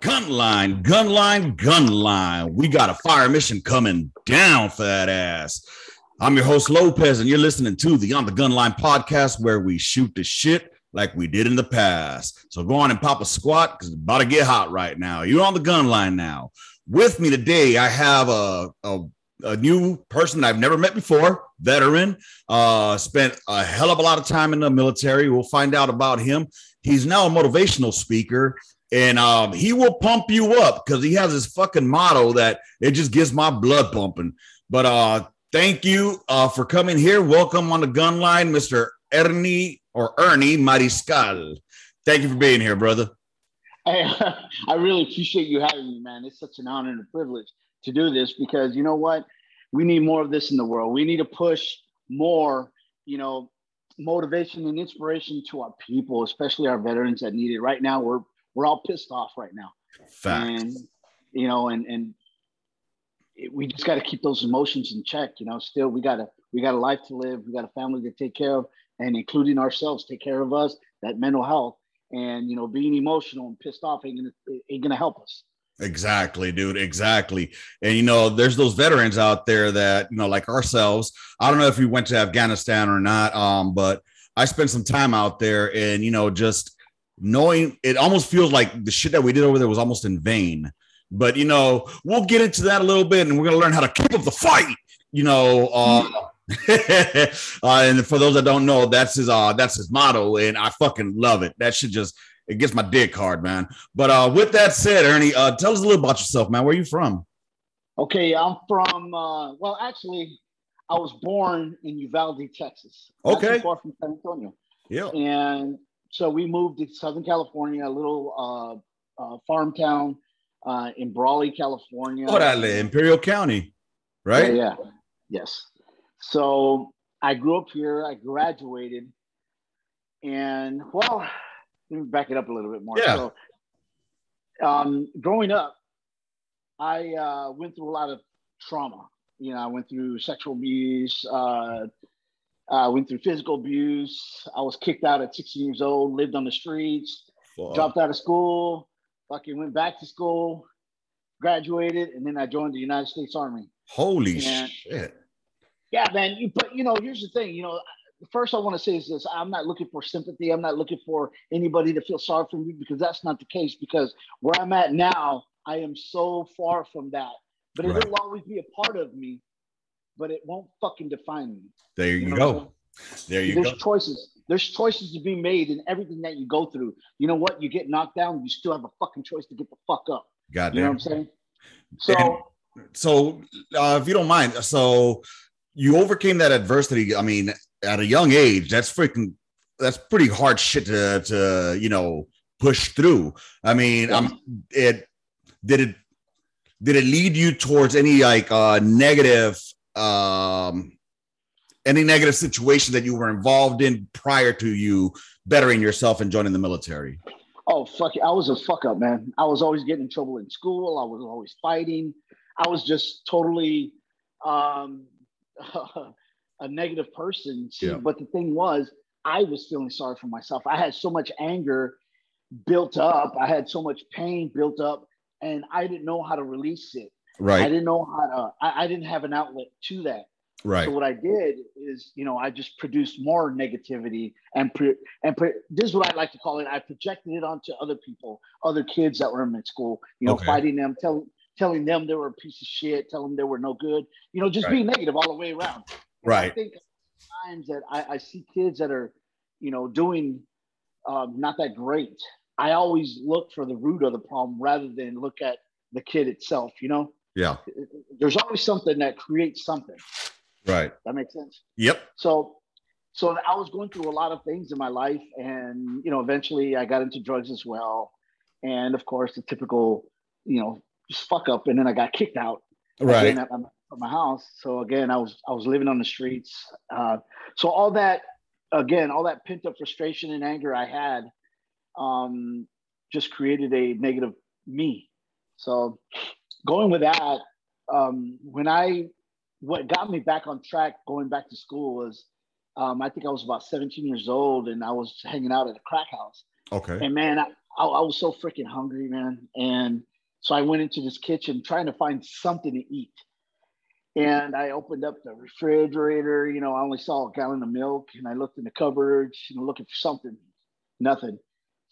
Gun line, gun line, gun line. We got a fire mission coming down for that ass. I'm your host Lopez, and you're listening to the On the Gun Line podcast, where we shoot the shit like we did in the past. So go on and pop a squat because it's about to get hot right now. You're on the gun line now. With me today, I have a, a, a new person that I've never met before, veteran, uh, spent a hell of a lot of time in the military. We'll find out about him. He's now a motivational speaker and um, he will pump you up because he has his fucking motto that it just gets my blood pumping. But uh, thank you uh, for coming here. Welcome on the gun line, Mr. Ernie or Ernie Mariscal. Thank you for being here, brother. I really appreciate you having me, man. It's such an honor and a privilege to do this because you know what? We need more of this in the world. We need to push more, you know, motivation and inspiration to our people, especially our veterans that need it. Right now, we're we're all pissed off right now. Fact. And you know, and and it, we just got to keep those emotions in check. You know, still we got to we got a life to live. We got a family to take care of, and including ourselves, take care of us. That mental health, and you know, being emotional and pissed off ain't gonna ain't gonna help us. Exactly, dude. Exactly. And you know, there's those veterans out there that, you know, like ourselves. I don't know if you went to Afghanistan or not, um, but I spent some time out there and you know, just knowing it almost feels like the shit that we did over there was almost in vain. But you know, we'll get into that a little bit, and we're gonna learn how to keep up the fight. You know, uh, uh, and for those that don't know, that's his uh, that's his motto, and I fucking love it. That should just it gets my dick hard, man. But uh, with that said, Ernie, uh, tell us a little about yourself, man. Where are you from? Okay, I'm from. Uh, well, actually, I was born in Uvalde, Texas. Okay, far from San Antonio. Yeah, and so we moved to Southern California, a little uh, uh, farm town uh, in Brawley, California. Orale, Imperial County, right? Yeah, yeah, yes. So I grew up here. I graduated, and well, let me back it up a little bit more. Yeah. So, um, growing up, I uh, went through a lot of trauma. You know, I went through sexual abuse, uh, I uh, went through physical abuse. I was kicked out at 16 years old, lived on the streets, Fuck. dropped out of school, fucking went back to school, graduated, and then I joined the United States Army. Holy And- shit. Yeah, man. You, but you know, here's the thing. You know, first I want to say is this: I'm not looking for sympathy. I'm not looking for anybody to feel sorry for me because that's not the case. Because where I'm at now, I am so far from that. But it Right. will always be a part of me, but it won't fucking define me. There you, know go. There you go. there's go. choices. There's choices to be made in everything that you go through. You know what? You get knocked down, you still have a fucking choice to get the fuck up. God You know what I'm saying? So so uh, if you don't mind so you overcame that adversity i mean at a young age that's freaking that's pretty hard shit to to you know push through i mean um it did it did it lead you towards any like uh negative um any negative situation that you were involved in prior to you bettering yourself and joining the military oh fuck. I was a fuck up, man. I was always getting in trouble in school. I was always fighting. I was just totally um a negative person. Yeah. but the thing was, I was feeling sorry for myself. I had so much anger built up. I had so much pain built up, and I didn't know how to release it. I didn't know how to. I, I didn't have an outlet to that. right So what I did is, you know, I just produced more negativity and pre- and pre- this is what I like to call it. I projected it onto other people, other kids that were in my school. You know, Okay. fighting them, telling telling them they were a piece of shit, telling them they were no good. You know, just Right. being negative all the way around. Right. I think times that I, I see kids that are, you know, doing um, not that great. I always look for the root of the problem rather than look at the kid itself. You know, yeah there's always something that creates something. right That makes sense. yep So, so I was going through a lot of things in my life, and you know, eventually I got into drugs as well, and of course the typical, you know, just fuck up, and then I got kicked out right at, my- at my house. So again, I was I was living on the streets. Uh, so all that again, all that pent up frustration and anger I had, um, just created a negative me. So going with that, um, when I what got me back on track going back to school was um, I think I was about 17 years old and I was hanging out at a crack house. okay And man, I, I, I was so freaking hungry, man. And so I went into this kitchen trying to find something to eat. And I opened up the refrigerator. You know, I only saw a gallon of milk, and I looked in the cupboards, you know, looking for something. Nothing.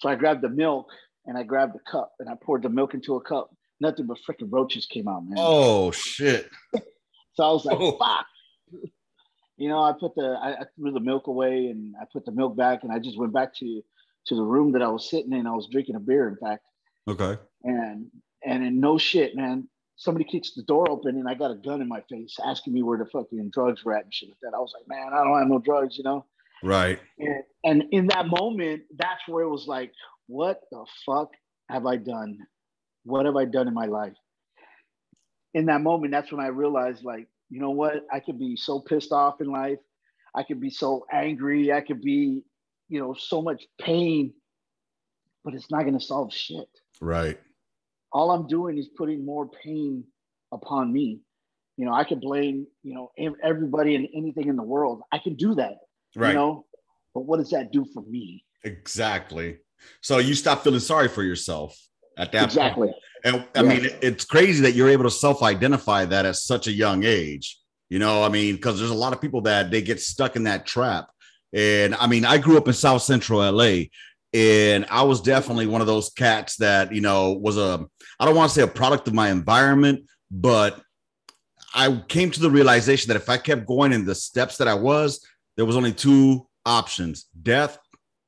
So I grabbed the milk and I grabbed the cup and I poured the milk into a cup. Nothing but freaking roaches came out, man. Oh shit! so I was like, oh. "Fuck!" You know, I put the I, I threw the milk away and I put the milk back, and I just went back to to the room that I was sitting in. I was drinking a beer, in fact. Okay. And and in no shit, man, somebody kicks the door open and I got a gun in my face asking me where the fucking drugs were at and shit like that. I was like, man, I don't have no drugs, you know? Right. And, and in that moment, that's where it was like, what the fuck have I done? What have I done in my life? In that moment, that's when I realized, like, you know what? I could be so pissed off in life. I could be so angry. I could be, you know, so much pain, but it's not going to solve shit. Right. All I'm doing is putting more pain upon me. You know, I could blame, you know, everybody and anything in the world. I can do that. Right. You know, but what does that do for me? Exactly. So you stop feeling sorry for yourself at that exactly. point. And I yeah. mean, it's crazy that you're able to self-identify that at such a young age. You know, I mean, because there's a lot of people that they get stuck in that trap. And I mean, I grew up in South Central LA, and I was definitely one of those cats that you know was a I don't want to say a product of my environment, but I came to the realization that if I kept going in the steps that I was, there was only two options: death,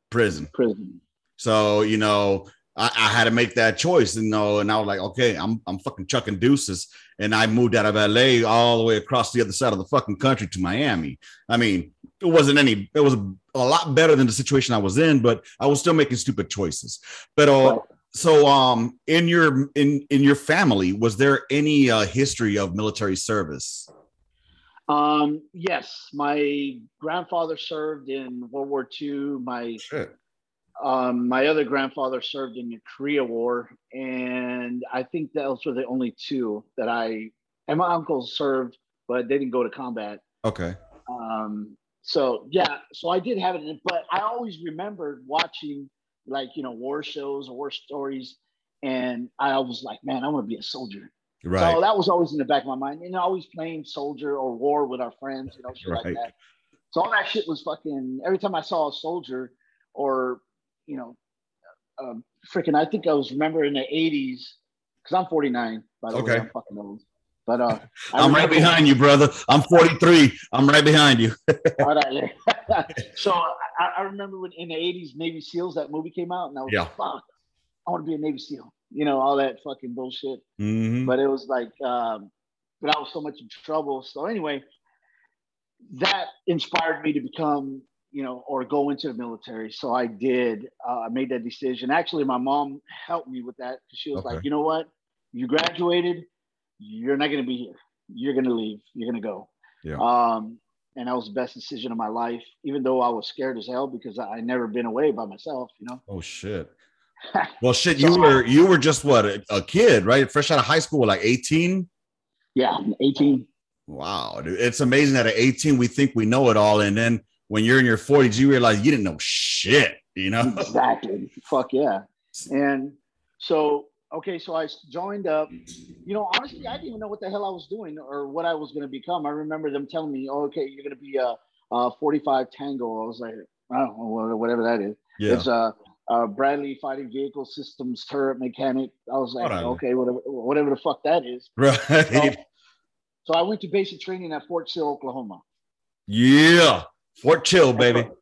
prison. Prison. So you know, I, I, had to make that choice, you know, and I was like, okay, I'm I'm fucking chucking deuces, and I moved out of LA all the way across the other side of the fucking country to Miami. I mean, it wasn't any, it was a, lot better than the situation I was in, but I was still making stupid choices. But uh, right. so um, in your in in your family, was there any uh, history of military service? Um, yes, my grandfather served in World War II. My Shit. Um, my other grandfather served in the Korea War, and I think those were the only two that I and my uncle served, but they didn't go to combat. Okay. Um, so yeah, so I did have it, but I always remembered watching like you know war shows, or war stories, and I was like, man, I want to be a soldier. Right. So that was always in the back of my mind, and always playing soldier or war with our friends, you know, shit right. like that. So all that shit was fucking. Every time I saw a soldier, or you know, um, freaking, I think I was remember in the '80s because I'm 49. By the okay. way, I'm fucking old. But uh, I'm right behind you, brother. I'm 43. I'm right behind you. all right. so I, I, remember when in the 80s, Navy SEALs, that movie came out, and I was yeah. like, fuck, I want to be a Navy SEAL you know, all that fucking bullshit. Mm-hmm. But it was like, um, but I was so much in trouble. So anyway, that inspired me to become, you know, or go into the military. So I did. Uh, I made that decision. Actually, my mom helped me with that because she was okay. like, you know what, you graduated, you're not going to be here. You're going to leave. You're going to go. Yeah. Um, and that was the best decision of my life, even though I was scared as hell because I never been away by myself. You know. Oh shit well, shit, you were you were just what a, a, kid, right? Fresh out of high school, like eighteen. Yeah, eighteen. Wow, dude. it's amazing that at eighteen we think we know it all, and then when you're in your forties, you realize you didn't know shit. You know exactly. Fuck yeah. And so okay, so I joined up. You know, honestly, I didn't even know what the hell I was doing or what I was going to become. I remember them telling me, oh, "Okay, you're going to be a, a 45 Tango." I was like, I don't know, whatever that is. Yeah. It's a, uh, Bradley Fighting Vehicle Systems turret mechanic. I was like, whatever. okay, whatever, whatever the fuck that is. Right. So, so, I went to basic training at Fort Sill, Oklahoma. Yeah, Fort Chill, baby. Echo,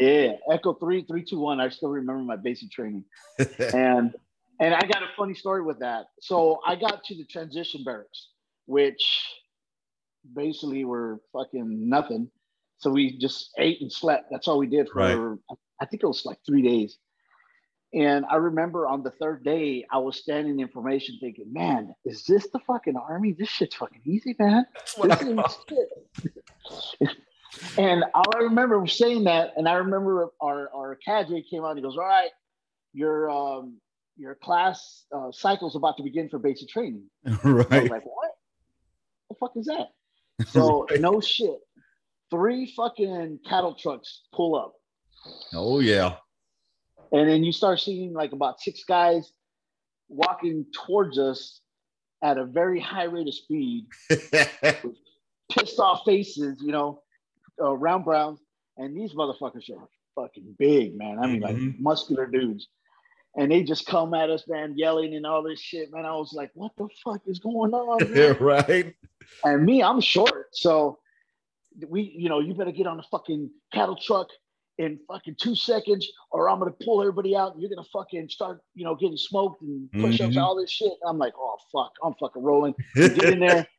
yeah, Echo three three two one. I still remember my basic training, and and I got a funny story with that. So I got to the transition barracks, which basically were fucking nothing. So we just ate and slept. That's all we did for right. I think it was like three days. And I remember on the third day, I was standing in formation thinking, man, is this the fucking army? This shit's fucking easy, man. And all I remember saying that, and I remember our, our cadre came out and he goes, All right, your um your class uh, cycle's about to begin for basic training. Right. I was like, What? The fuck is that? So right. no shit. Three fucking cattle trucks pull up. Oh yeah And then you start seeing like about six guys walking towards us at a very high rate of speed, pissed off faces, you know, uh, round browns. And these motherfuckers are fucking big, man. I mean, like Mhm. muscular dudes. And they just come at us, man, yelling and all this shit, man. I was like, what the fuck is going on? man? right. and me, I'm short. So we, you know, you better get on the fucking cattle truck in fucking two seconds, or I'm gonna pull everybody out and you're gonna fucking start, you know, getting smoked and push-ups, Mhm. all this shit. I'm like, oh fuck, I'm fucking rolling. Get in there.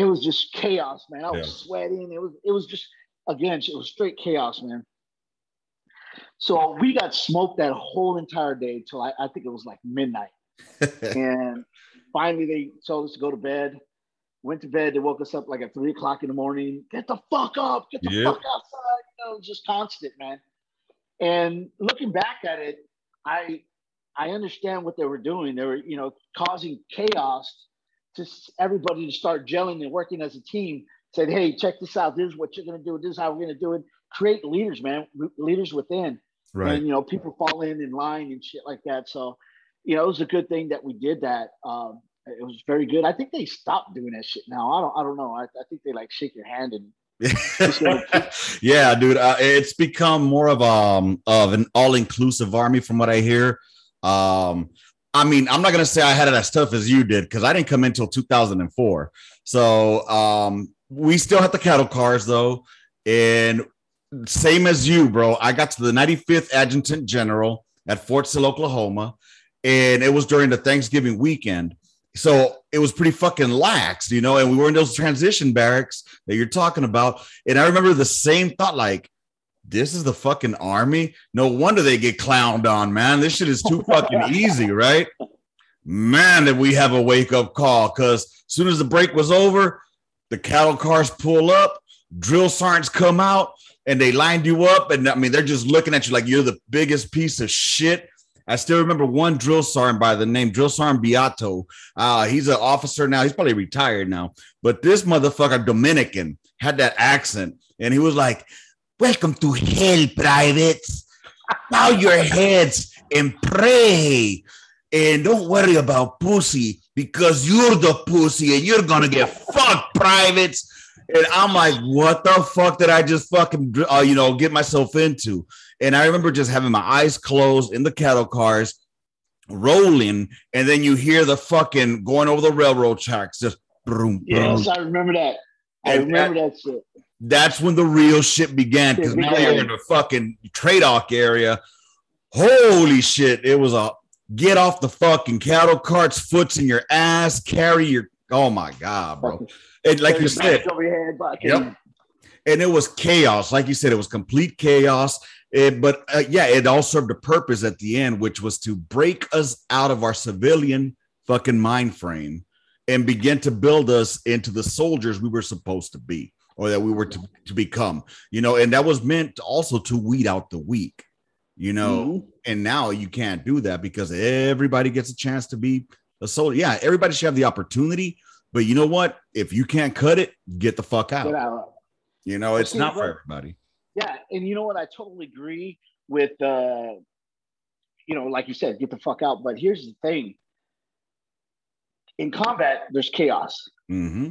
It was just chaos, man. I was Yeah. sweating. It was it was just again, it was straight chaos, man. So we got smoked that whole entire day till I, I think it was like midnight. and finally they told us to go to bed. Went to bed. They woke us up like at three o'clock in the morning. Get the fuck up. Get the Yep. fuck outside. You know, it was just constant, man. And looking back at it, I I understand what they were doing. They were, you know, causing chaos to everybody to start gelling and working as a team. Said, hey, check this out. This is what you're gonna do. This is how we're gonna do it. Create leaders, man. Leaders within right. and you know people fall in in line and shit like that so you know it was a good thing that we did that um it was very good i think they stopped doing that shit now i don't i don't know i, I think they like shake your hand and yeah, dude. Uh, it's become more of um of an all inclusive army, from what I hear. Um, I mean, I'm not gonna say I had it as tough as you did because I didn't come in until 2004. So um, we still had the cattle cars though, and same as you, bro. I got to the 95th Adjutant General at Fort Sill, Oklahoma, and it was during the Thanksgiving weekend. So it was pretty fucking lax, you know, and we were in those transition barracks that you're talking about. And I remember the same thought, like, this is the fucking army. No wonder they get clowned on, man. This shit is too fucking easy, right? Man, did we have a wake up call? Because as soon as the break was over, the cattle cars pull up, drill sergeants come out, and they lined you up. And I mean, they're just looking at you like you're the biggest piece of shit. I still remember one drill sergeant by the name Drill Sergeant Beato. Uh, he's an officer now. He's probably retired now. But this motherfucker, Dominican, had that accent. And he was like, Welcome to hell, privates. Bow your heads and pray. And don't worry about pussy because you're the pussy and you're going to get fucked, privates. And I'm like, what the fuck did I just fucking, uh, you know, get myself into? And I remember just having my eyes closed in the cattle cars, rolling, and then you hear the fucking going over the railroad tracks, just boom, yes i remember that i And remember that, shit That's when the real shit began because now you're in the fucking trade-off area. Holy shit! It was a get off the fucking cattle carts, foots in your ass, carry your. Oh my god, bro! And like you said, over your head, fucking- Yep. and it was chaos. Like you said, it was complete chaos. It- but uh, yeah, it all served a purpose at the end, which was to break us out of our civilian fucking mind frame and begin to build us into the soldiers we were supposed to be or that we were to, to become, you know, and that was meant also to weed out the weak, you know. Mhm. And now you can't do that because everybody gets a chance to be a soldier. Yeah, everybody should have the opportunity, but you know what? If you can't cut it, get the fuck out. Get out. You know, it's see, not for everybody. Yeah, and you know what? I totally agree with uh you know, like you said, get the fuck out. But here's the thing. In combat, there's chaos. hmm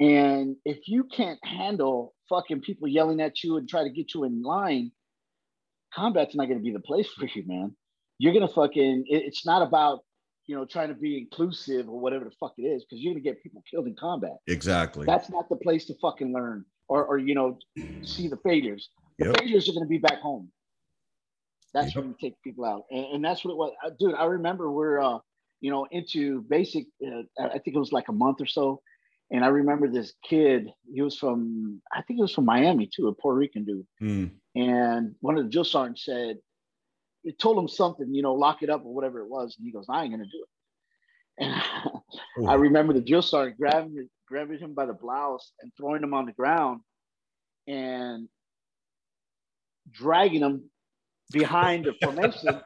And if you can't handle fucking people yelling at you and try to get you in line, combat's not gonna be the place for you, man. You're gonna fucking it- it's not about you know trying to be inclusive or whatever the fuck it is, because you're gonna get people killed in combat. Exactly. That's not the place to fucking learn or or you know see the failures. The Yep. failures are going to be back home. That's Yep. when you take people out, and, and that's what it was, Uh, dude. I remember we're uh, you know into basic. Uh, I think it was like a month or so, and I remember this kid. He was from I think he was from Miami too, a Puerto Rican dude. Mm. And one of the drill sergeants said, it told him something, you know, lock it up or whatever it was, and he goes, I ain't gonna do it. And Ooh. I remember the drill sergeant grabbing grabbing him by the blouse and throwing him on the ground and dragging him behind the formation.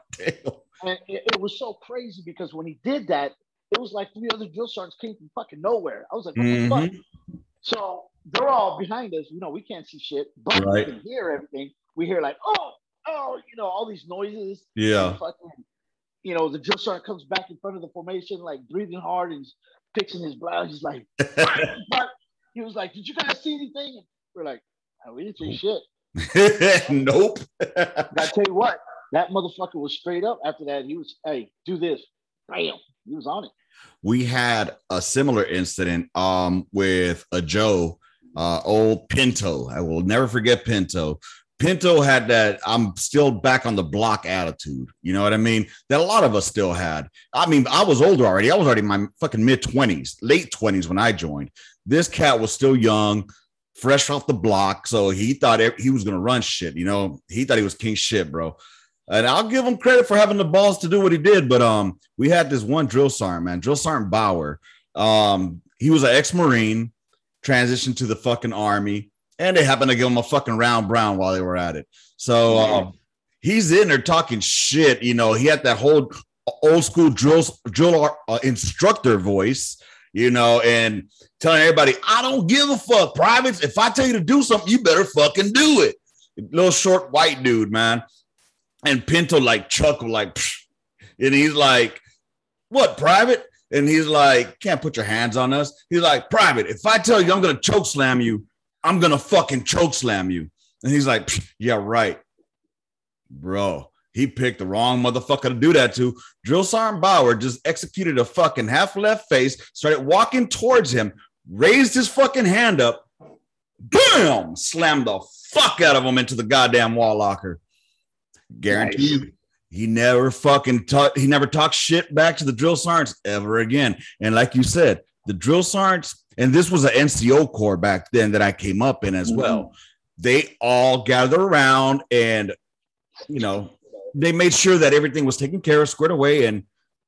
And it, it was so crazy because when he did that, it was like three other drill sergeants came from fucking nowhere. I was like, what the fuck? Mm-hmm. So they're all behind us. You know, we can't see shit, but Right. we can hear everything. We hear like, oh, oh, you know, all these noises. Yeah. Fucking, you know, the drill sergeant comes back in front of the formation, like breathing hard and fixing his blouse. He's like, he was like, Did you guys see anything? And we're like, oh, we didn't see shit. nope. I tell you what, that motherfucker was straight up after that. He was, hey, do this. Bam. He was on it. We had a similar incident um, with a Joe, uh, old Pinto. I will never forget Pinto. Pinto had that I'm still back on the block attitude. You know what I mean? That a lot of us still had. I mean, I was older already. I was already in my fucking mid 20s, late 20s when I joined. This cat was still young, fresh off the block. So he thought he was going to run shit. You know, he thought he was king shit, bro. And I'll give him credit for having the balls to do what he did. But um, we had this one drill sergeant, man, drill sergeant Bauer. Um, he was an ex-marine, transitioned to the fucking army and they happened to give him a fucking round brown while they were at it. So um, he's in there talking shit. You know, he had that whole old school drill drill uh, instructor voice. You know, and telling everybody, I don't give a fuck, privates. If I tell you to do something, you better fucking do it. Little short white dude, man. And Pinto like chuckled, like, Psh. and he's like, "What, private?" And he's like, "Can't put your hands on us." He's like, "Private, if I tell you I'm gonna choke slam you, I'm gonna fucking choke slam you. And he's like, yeah, right. Bro, he picked the wrong motherfucker to do that to. Drill Sergeant Bauer just executed a fucking half left face, started walking towards him, raised his fucking hand up, boom, slammed the fuck out of him into the goddamn wall locker. Guarantee nice. you, he never fucking talked, he never talked shit back to the drill sergeants ever again. And like you said, the drill sergeants and this was an NCO corps back then that I came up in as mm-hmm. well. They all gathered around and, you know, they made sure that everything was taken care of, squared away, and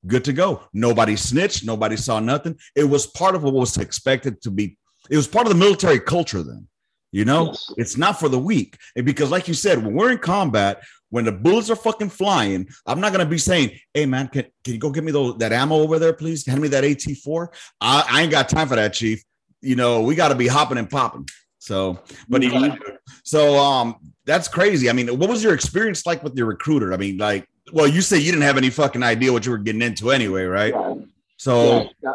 good to go. Nobody snitched. Nobody saw nothing. It was part of what was expected to be. It was part of the military culture then. You know, yes. it's not for the weak. And because, like you said, when we're in combat, when the bullets are fucking flying, I'm not gonna be saying, "Hey man, can, can you go get me those, that ammo over there, please? Hand me that AT4." I, I ain't got time for that, chief. You know, we got to be hopping and popping. So, but yeah. so um, that's crazy. I mean, what was your experience like with your recruiter? I mean, like, well, you say you didn't have any fucking idea what you were getting into anyway, right? So. Yeah.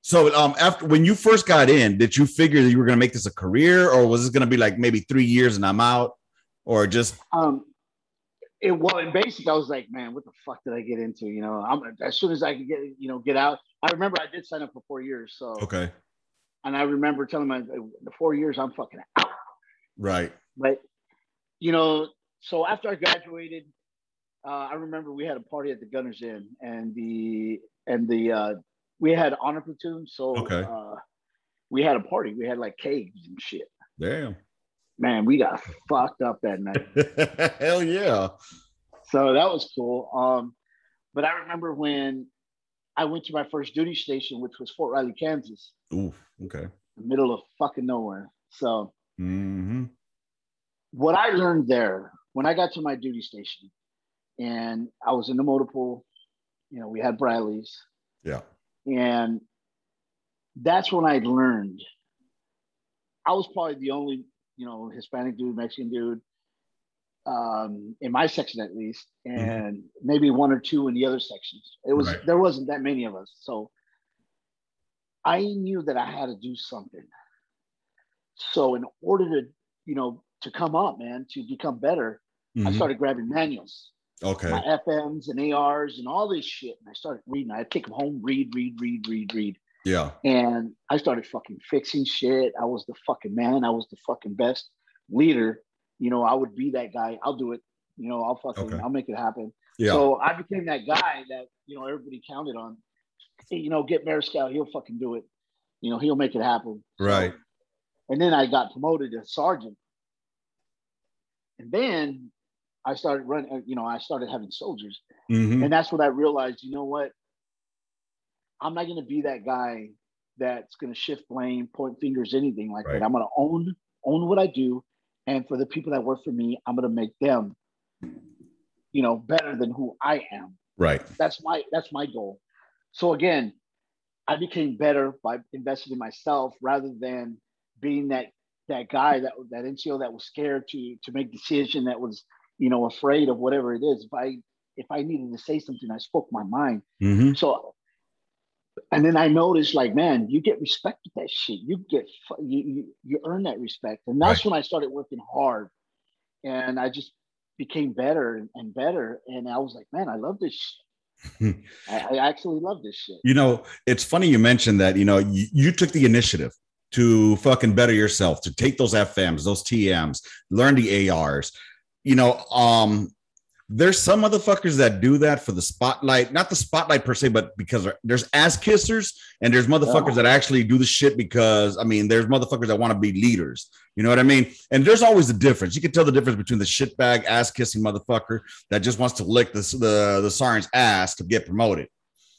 So um, after when you first got in, did you figure that you were going to make this a career, or was this going to be like maybe three years and I'm out, or just? Um, it well, in basic, I was like, man, what the fuck did I get into? You know, I'm as soon as I could get, you know, get out. I remember I did sign up for four years, so okay. And I remember telling my the four years I'm fucking out. Right. But you know, so after I graduated, uh, I remember we had a party at the Gunners Inn, and the and the uh, we had honor platoon, so okay. uh, we had a party. We had like caves and shit. Damn. Man, we got fucked up that night. Hell yeah. So that was cool. Um, but I remember when I went to my first duty station, which was Fort Riley, Kansas. Ooh, okay. middle of fucking nowhere. So mm-hmm. what I learned there when I got to my duty station and I was in the motor pool, you know, we had Bradley's. Yeah. And that's when I learned. I was probably the only, you know, Hispanic dude, Mexican dude, um, in my section at least, mm-hmm. and mm-hmm. maybe one or two in the other sections. It was right. there wasn't that many of us, so I knew that I had to do something. So in order to, you know, to come up, man, to become better, mm-hmm. I started grabbing manuals. Okay. My FMs and ARs and all this shit. And I started reading. I take them home, read, read, read, read, read. Yeah. And I started fucking fixing shit. I was the fucking man. I was the fucking best leader. You know, I would be that guy. I'll do it. You know, I'll fucking, okay. I'll make it happen. Yeah. So I became that guy that, you know, everybody counted on you know, get Mariscal, he'll fucking do it. You know, he'll make it happen. Right. So, and then I got promoted to sergeant. And then I started running, you know, I started having soldiers. Mm-hmm. And that's when I realized, you know what? I'm not going to be that guy that's going to shift blame, point fingers, anything like right. that. I'm going to own own what I do, and for the people that work for me, I'm going to make them, you know, better than who I am. Right. That's my that's my goal. So again, I became better by investing in myself rather than being that that guy that that NCO that was scared to to make decision that was you know, afraid of whatever it is. If I if I needed to say something, I spoke my mind. Mm-hmm. So, and then I noticed, like, man, you get respect with that shit. You get you you, you earn that respect, and that's Right. when I started working hard, and I just became better and, better. And I was like, man, I love this shit. I, I actually love this shit. You know, it's funny you mentioned that. You know, you, you took the initiative to fucking better yourself, to take those FMs, those TMs, learn the ARs. You know, um, there's some motherfuckers that do that for the spotlight, not the spotlight per se, but because there's ass kissers and there's motherfuckers Yeah. that actually do the shit because I mean, there's motherfuckers that want to be leaders. You know what I mean? And there's always a difference. You can tell the difference between the shitbag ass kissing motherfucker that just wants to lick the the, the sergeant's ass to get promoted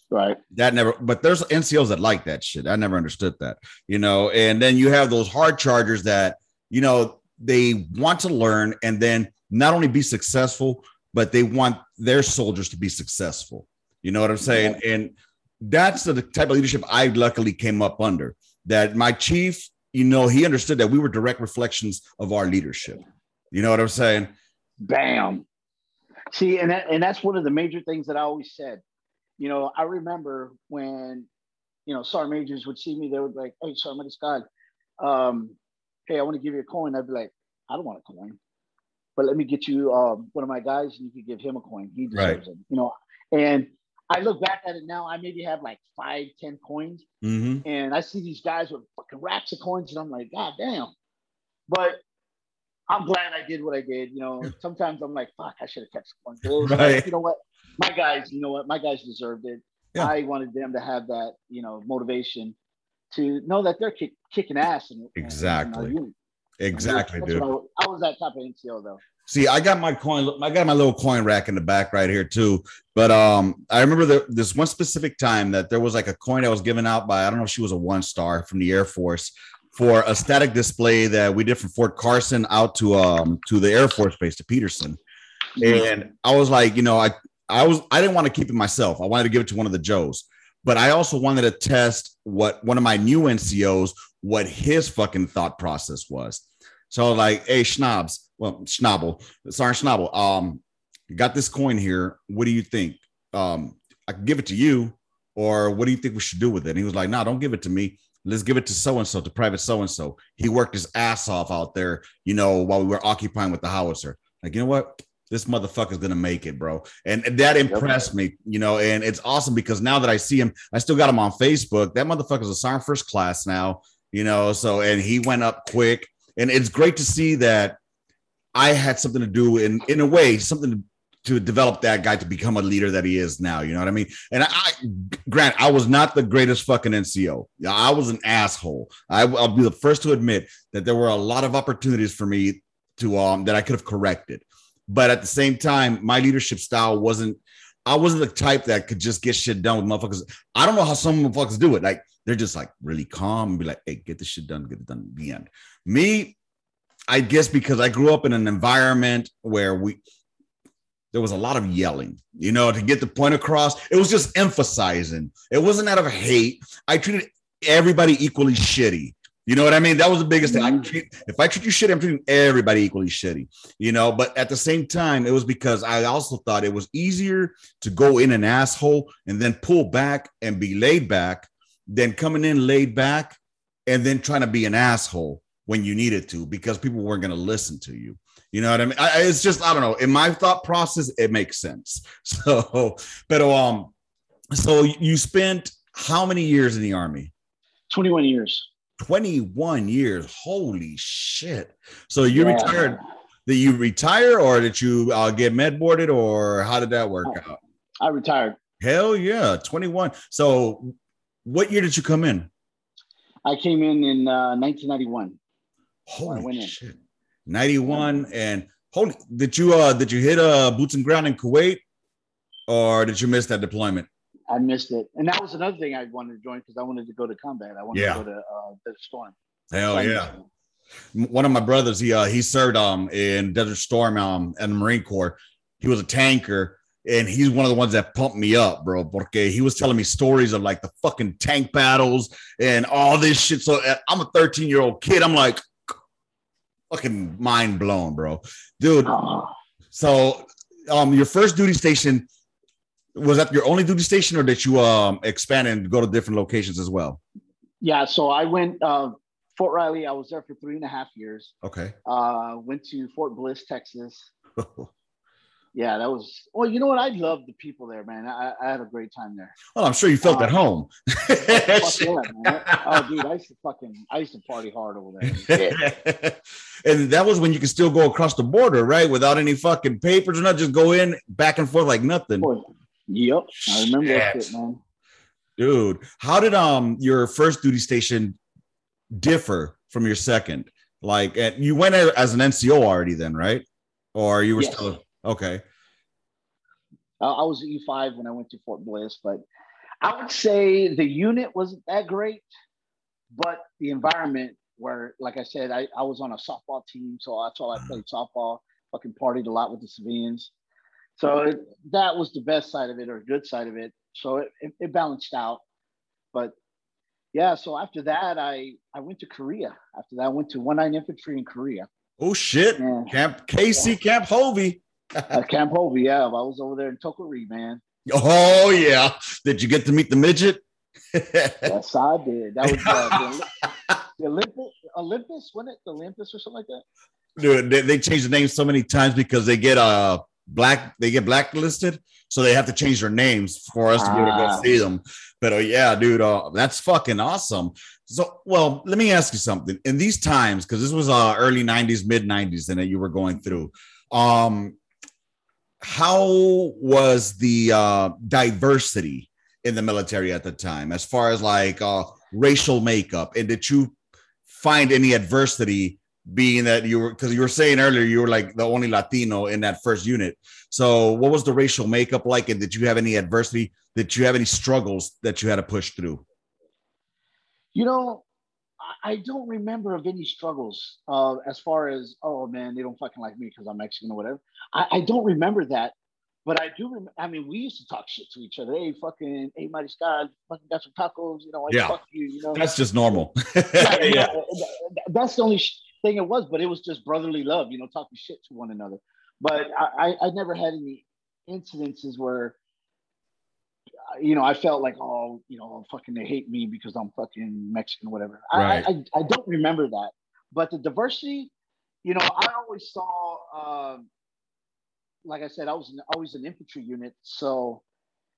Right. that never but there's ncos that like that shit i never understood that you know and then you have those hard chargers that you know they want to learn and then not only be successful but they want their soldiers to be successful. You know what i'm saying? And that's the type of leadership i luckily came up under that my chief you know he understood that we were direct reflections of our leadership. You know what i'm saying? Bam. See, and that, and that's one of the major things that I always said. You know, I remember when, you know, sergeant majors would see me, they would be like, "Hey, Sergeant Mariscal, um, hey, I want to give you a coin." I'd be like, "I don't want a coin, but let me get you um, one of my guys, and you could give him a coin. He Right. deserves it." You know, and I look back at it now. I maybe have like five, ten coins, mm-hmm. and I see these guys with fucking racks of coins, and I'm like, God damn. But I'm glad I did what I did. You know, sometimes I'm like, fuck, I should have kept some coins. Right. You know what? My guys, you know what? My guys deserved it. Yeah. I wanted them to have that, you know, motivation to know that they're kick, kicking ass. And, Exactly. Exactly That's dude I, I was that type of NCO though. See, I got my coin. I got my little coin rack in the back right here too. But um, I remember the, this one specific time that there was like a coin that was given out by I don't know if she was a one star from the Air Force for a static display that we did from Fort Carson out to um to the Air Force Base to Peterson. And I was like, you know, I I was I didn't want to keep it myself. I wanted to give it to one of the Joes, but I also wanted to test what one of my new NCOs what his fucking thought process was. So like, hey, Schnabs, well, Schnabel, sorry, Schnabel, um, got this coin here. What do you think? Um, I can give it to you, or what do you think we should do with it? And he was like, no, don't give it to me. Let's give it to so and so, to Private so and so. He worked his ass off out there, you know, while we were occupying with the howitzer. Like, you know what? This motherfucker's gonna make it, bro. And that impressed me, you know. And it's awesome because now that I see him, I still got him on Facebook. That motherfucker's a sergeant first class now, you know. So, and he went up quick, and it's great to see that I had something to do in in a way, something to develop that guy to become a leader that he is now. You know what I mean? And I, I grant I was not the greatest fucking NCO. I was an asshole. I, I'll be the first to admit that there were a lot of opportunities for me to um that I could have corrected. But at the same time, my leadership style wasn't. I wasn't the type that could just get shit done with motherfuckers. I don't know how some motherfuckers do it. Like they're just like really calm and be like, "Hey, get this shit done, get it done." The end. Me, I guess because I grew up in an environment where we there was a lot of yelling, you know, to get the point across. It was just emphasizing. It wasn't out of hate. I treated everybody equally shitty. You know what I mean? That was the biggest thing. I treat, if I treat you shitty, I'm treating everybody equally shitty. You know, but at the same time, it was because I also thought it was easier to go in an asshole and then pull back and be laid back than coming in laid back and then trying to be an asshole when you needed to because people weren't going to listen to you. You know what I mean? I, it's just I don't know. In my thought process, it makes sense. So, but um, so you spent how many years in the army? 21 years. 21 years. Holy shit. So you Yeah. retired. Did you retire or did you uh, get med boarded or how did that work out? I retired. Hell yeah, 21. So what year did you come in? I came in in uh, 1991. Holy went in. shit. 91 and holy did you uh did you hit uh boots and ground in Kuwait or did you miss that deployment? I missed it, and that was another thing I wanted to join because I wanted to go to combat. I wanted Yeah. to go to uh, the storm. Hell So yeah. one of my brothers he uh he served um in desert storm um in the marine corps he was a tanker and he's one of the ones that pumped me up bro porque he was telling me stories of like the fucking tank battles and all this shit so uh, i'm a 13 year old kid i'm like fucking mind blown bro dude Oh, So, um, your first duty station was that your only duty station, or did you um expand and go to different locations as well? Yeah, so I went uh, Fort Riley. I was there for three and a half years. Okay. Uh, went to Fort Bliss, Texas. yeah, that was well. You know what? I love the people there, man. I, I had a great time there. Well, I'm sure you felt Uh, at home. Yeah, man. Oh, dude, I used to fucking, I used to party hard over there. Yeah. and that was when you could still go across the border, right? Without any fucking papers or not, just go in back and forth like nothing. Boy, Yep, I remember that Shit. shit, man. Dude, how did um your first duty station differ from your second? Like, and you went as an NCO already, then, right? Or you were Yes. still okay? I, I was E5 when I went to Fort Bliss, but I would say the unit wasn't that great, but the environment where, like I said, I, I was on a softball team, so that's all I played softball. Fucking partied a lot with the civilians, so it, that was the best side of it or good side of it. So it, it, it balanced out, but yeah. So after that, I I went to Korea. After that, I went to 19 Infantry in Korea. Oh shit, Yeah. Camp Casey Camp Hovey. At Camp Hovey, yeah. I was over there in Tokari, man. Oh yeah, did you get to meet the midget? Yes, I did. That was uh, the, the Olympus, Olympus, wasn't it? The Olympus or something like that? Dude, they, they changed the name so many times because they get uh black they get blacklisted, so they have to change their names for us to be able to Ah. go see them. But uh, yeah, dude, uh, that's fucking awesome. So, well, let me ask you something. In these times, because this was uh early '90s, mid '90s, and that you were going through, um, how was the uh diversity in the military at the time, as far as like uh racial makeup, and did you find any adversity? Being that you were because you were saying earlier you were like the only Latino in that first unit. So what was the racial makeup like? And did you have any adversity? Did you have any struggles that you had to push through? You know, I, I don't remember of any struggles uh, as far as, oh man, they don't fucking like me because I'm Mexican or whatever. I, I don't remember that. But I do remember, I mean, we used to talk shit to each other. Hey, fucking, hey, Mariscal, fucking got some tacos, you know, like, Yeah. fuck you, you know. That's just normal. Yeah, you yeah. know, th- th- that's the only sh- thing it was, but it was just brotherly love, you know, talking shit to one another. But I, I, I never had any incidences where, you know, I felt like, oh, you know, fucking they hate me because I'm fucking Mexican whatever. I- Right. I, I, I don't remember that. But the diversity, you know, I always saw, um, like I said, I was in, always an infantry unit. So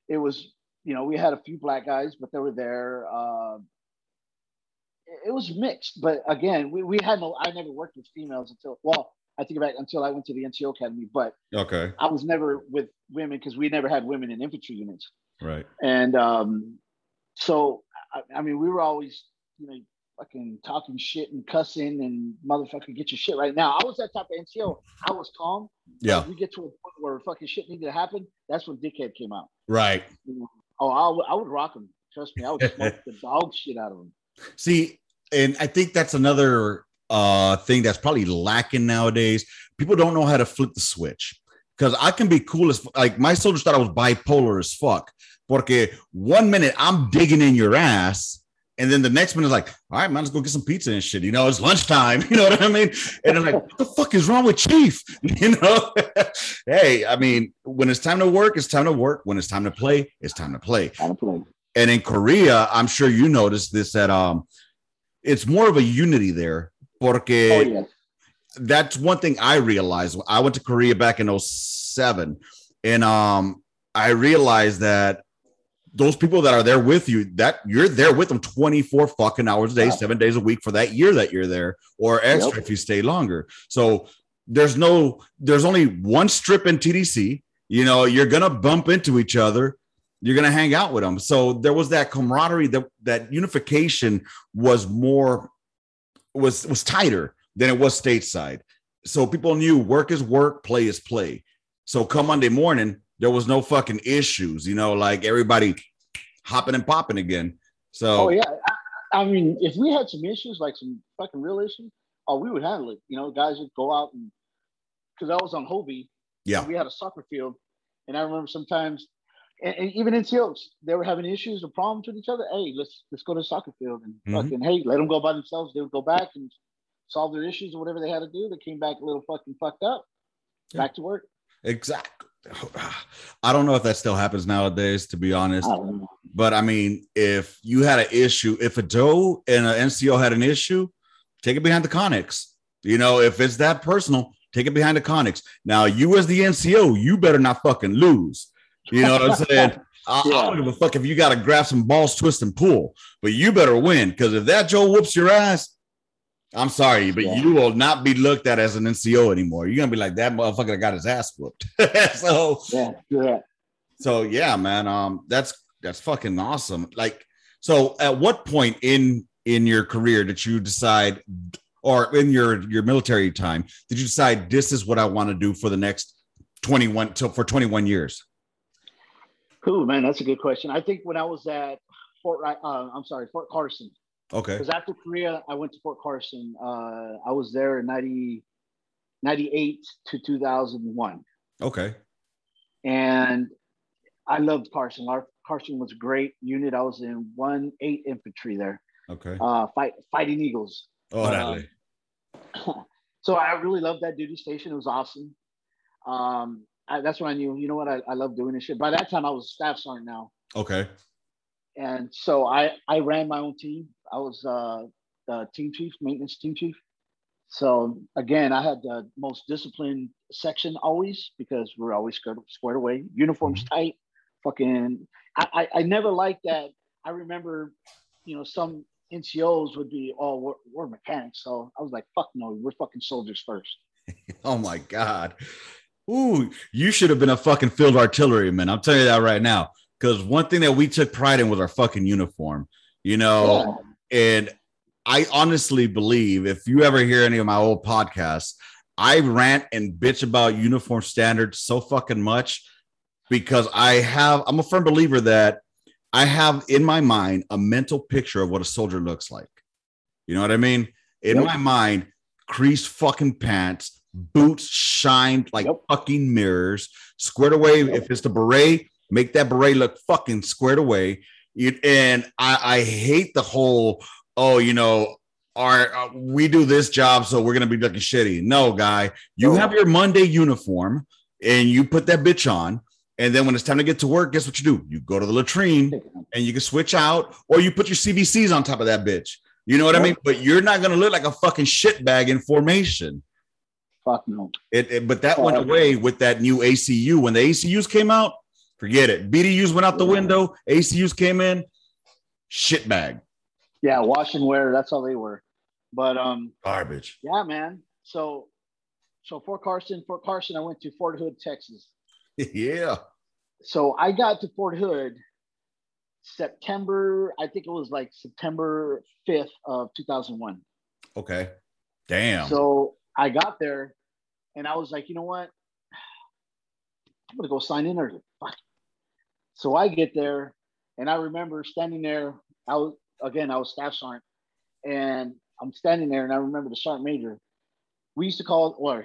it was, you know, we had a few black guys, but they were there. Uh, it- was mixed, but again, we, we had no. I never worked with females until well, I think about until I went to the NCO academy, but Okay. I was never with women because we never had women in infantry units, Right. and um, so I, I mean, we were always you know fucking talking shit and cussing and motherfucker get your shit right now. I was that type of NCO. I was calm. Yeah. we get to a point where fucking shit needed to happen. That's when dickhead came out. Right. Oh, I would, I would rock him. Trust me, I would smoke the dog shit out of him. See, and I think that's another uh thing that's probably lacking nowadays. People don't know how to flip the switch. Because I can be cool as like my soldiers thought I was bipolar as fuck. Porque one minute I'm digging in your ass, and then the next minute is like, all right, man, let's go get some pizza and shit. You know, it's lunchtime. You know what I mean? And I'm like, what the fuck is wrong with Chief? You know, hey, I mean, when it's time to work, it's time to work. When it's time to play, it's time to play I don't play. And in Korea, I'm sure you noticed this that um it's more of a unity there. Porque Oh yeah. that's one thing I realized. I went to Korea back in 07 and um I realized that those people that are there with you, that you're there with them 24 fucking hours a day, Yeah. seven days a week for that year that you're there, or extra Yep. if you stay longer. So there's no, there's only one strip in TDC. You know, you're gonna bump into each other. You're gonna hang out with them. So there was that camaraderie, that that unification was more was was tighter than it was stateside. So people knew work is work, play is play. So come Monday morning, there was no fucking issues, you know, like everybody hopping and popping again. So Oh yeah. I, I mean, if we had some issues, like some fucking real issues, oh, we would handle it. You know, guys would go out and because I was on Hovey, yeah, we had a soccer field, and I remember sometimes, and, and even in Seals, they were having issues or problems with each other. Hey, let's let's go to the soccer field and Mhm. fucking hey, let them go by themselves. They would go back and solve their issues or whatever they had to do. They came back a little fucking fucked up. Yeah. Back to work. Exactly. I don't know if that still happens nowadays, to be honest. I. But I mean, if you had an issue, if a Joe and an NCO had an issue, take it behind the conexes. You know, if it's that personal, take it behind the conexes. Now, you as the NCO, you better not fucking lose. You know what I'm saying? I, I don't give a fuck if you got to grab some balls, twist, and pull, but you better win because if that Joe whoops your ass, I'm sorry, but Yeah. you will not be looked at as an NCO anymore. You're gonna be like that motherfucker that got his ass whooped. so, Yeah, yeah. so yeah, man. Um, that's that's fucking awesome. Like, so at what point in in your career did you decide, or in your your military time, did you decide this is what I want to do for the next 21 to for 21 years? Ooh, man, that's a good question. I think when I was at Fort, uh, I'm sorry, Fort Carson, Okay. because after Korea, I went to Fort Carson. Uh, I was there in 90, 98 to 2001. Okay. And I loved Carson. Our Carson was a great unit. I was in one eight infantry there, Okay. uh, fight fighting Eagles. Oh, uh, so I really loved that duty station. It was awesome. Um, I, that's when I knew, you know what, I, I love doing this shit. By that time, I was a staff sergeant now, Okay. and so I I ran my own team. I was uh, the team chief, maintenance team chief. So again, I had the most disciplined section always because we're always squared, squared away. Uniforms tight. Fucking. I, I I never liked that. I remember, you know, some NCOs would be, oh, we're, we're mechanics. So I was like, fuck no, we're fucking soldiers first. Oh my god. Ooh, you should have been a fucking field artilleryman. I'm telling you that right now. Because one thing that we took pride in was our fucking uniform. You know, And I honestly believe if you ever hear any of my old podcasts, I rant and bitch about uniform standards so fucking much because I have, I'm a firm believer that I have in my mind a mental picture of what a soldier looks like. You know what I mean? In Yep. my mind, creased fucking pants, boots shined like Yep. fucking mirrors, squared away. Yep. If it's the beret, make that beret look fucking squared away. You, and I, I hate the whole, oh, you know, our uh, we do this job, so we're gonna be looking shitty. No, guy, you have your Monday uniform and you put that bitch on. And then when it's time to get to work, guess what you do? You go to the latrine and you can switch out, or you put your CVCs on top of that bitch. You know what I mean? But you're not gonna look like a fucking shitbag in formation. Fuck no. It, it- but that went Oh. away with that new ACU. When the ACUs came out, forget it. BDUs went out the Yeah. window. ACUs came in, Shit bag. Yeah, wash and wear. That's all they were. But um, garbage. yeah, man. So, so Fort Carson, Fort Carson, I went to Fort Hood, Texas. yeah. So I got to Fort Hood September. I think it was like September fifth of two thousand one. Okay. Damn. So I got there, and I was like, you know what? I'm gonna go sign in early. Fuck. So I get there, and I remember standing there. I was again, I was staff sergeant, and I'm standing there, and I remember the sergeant major. We used to call, or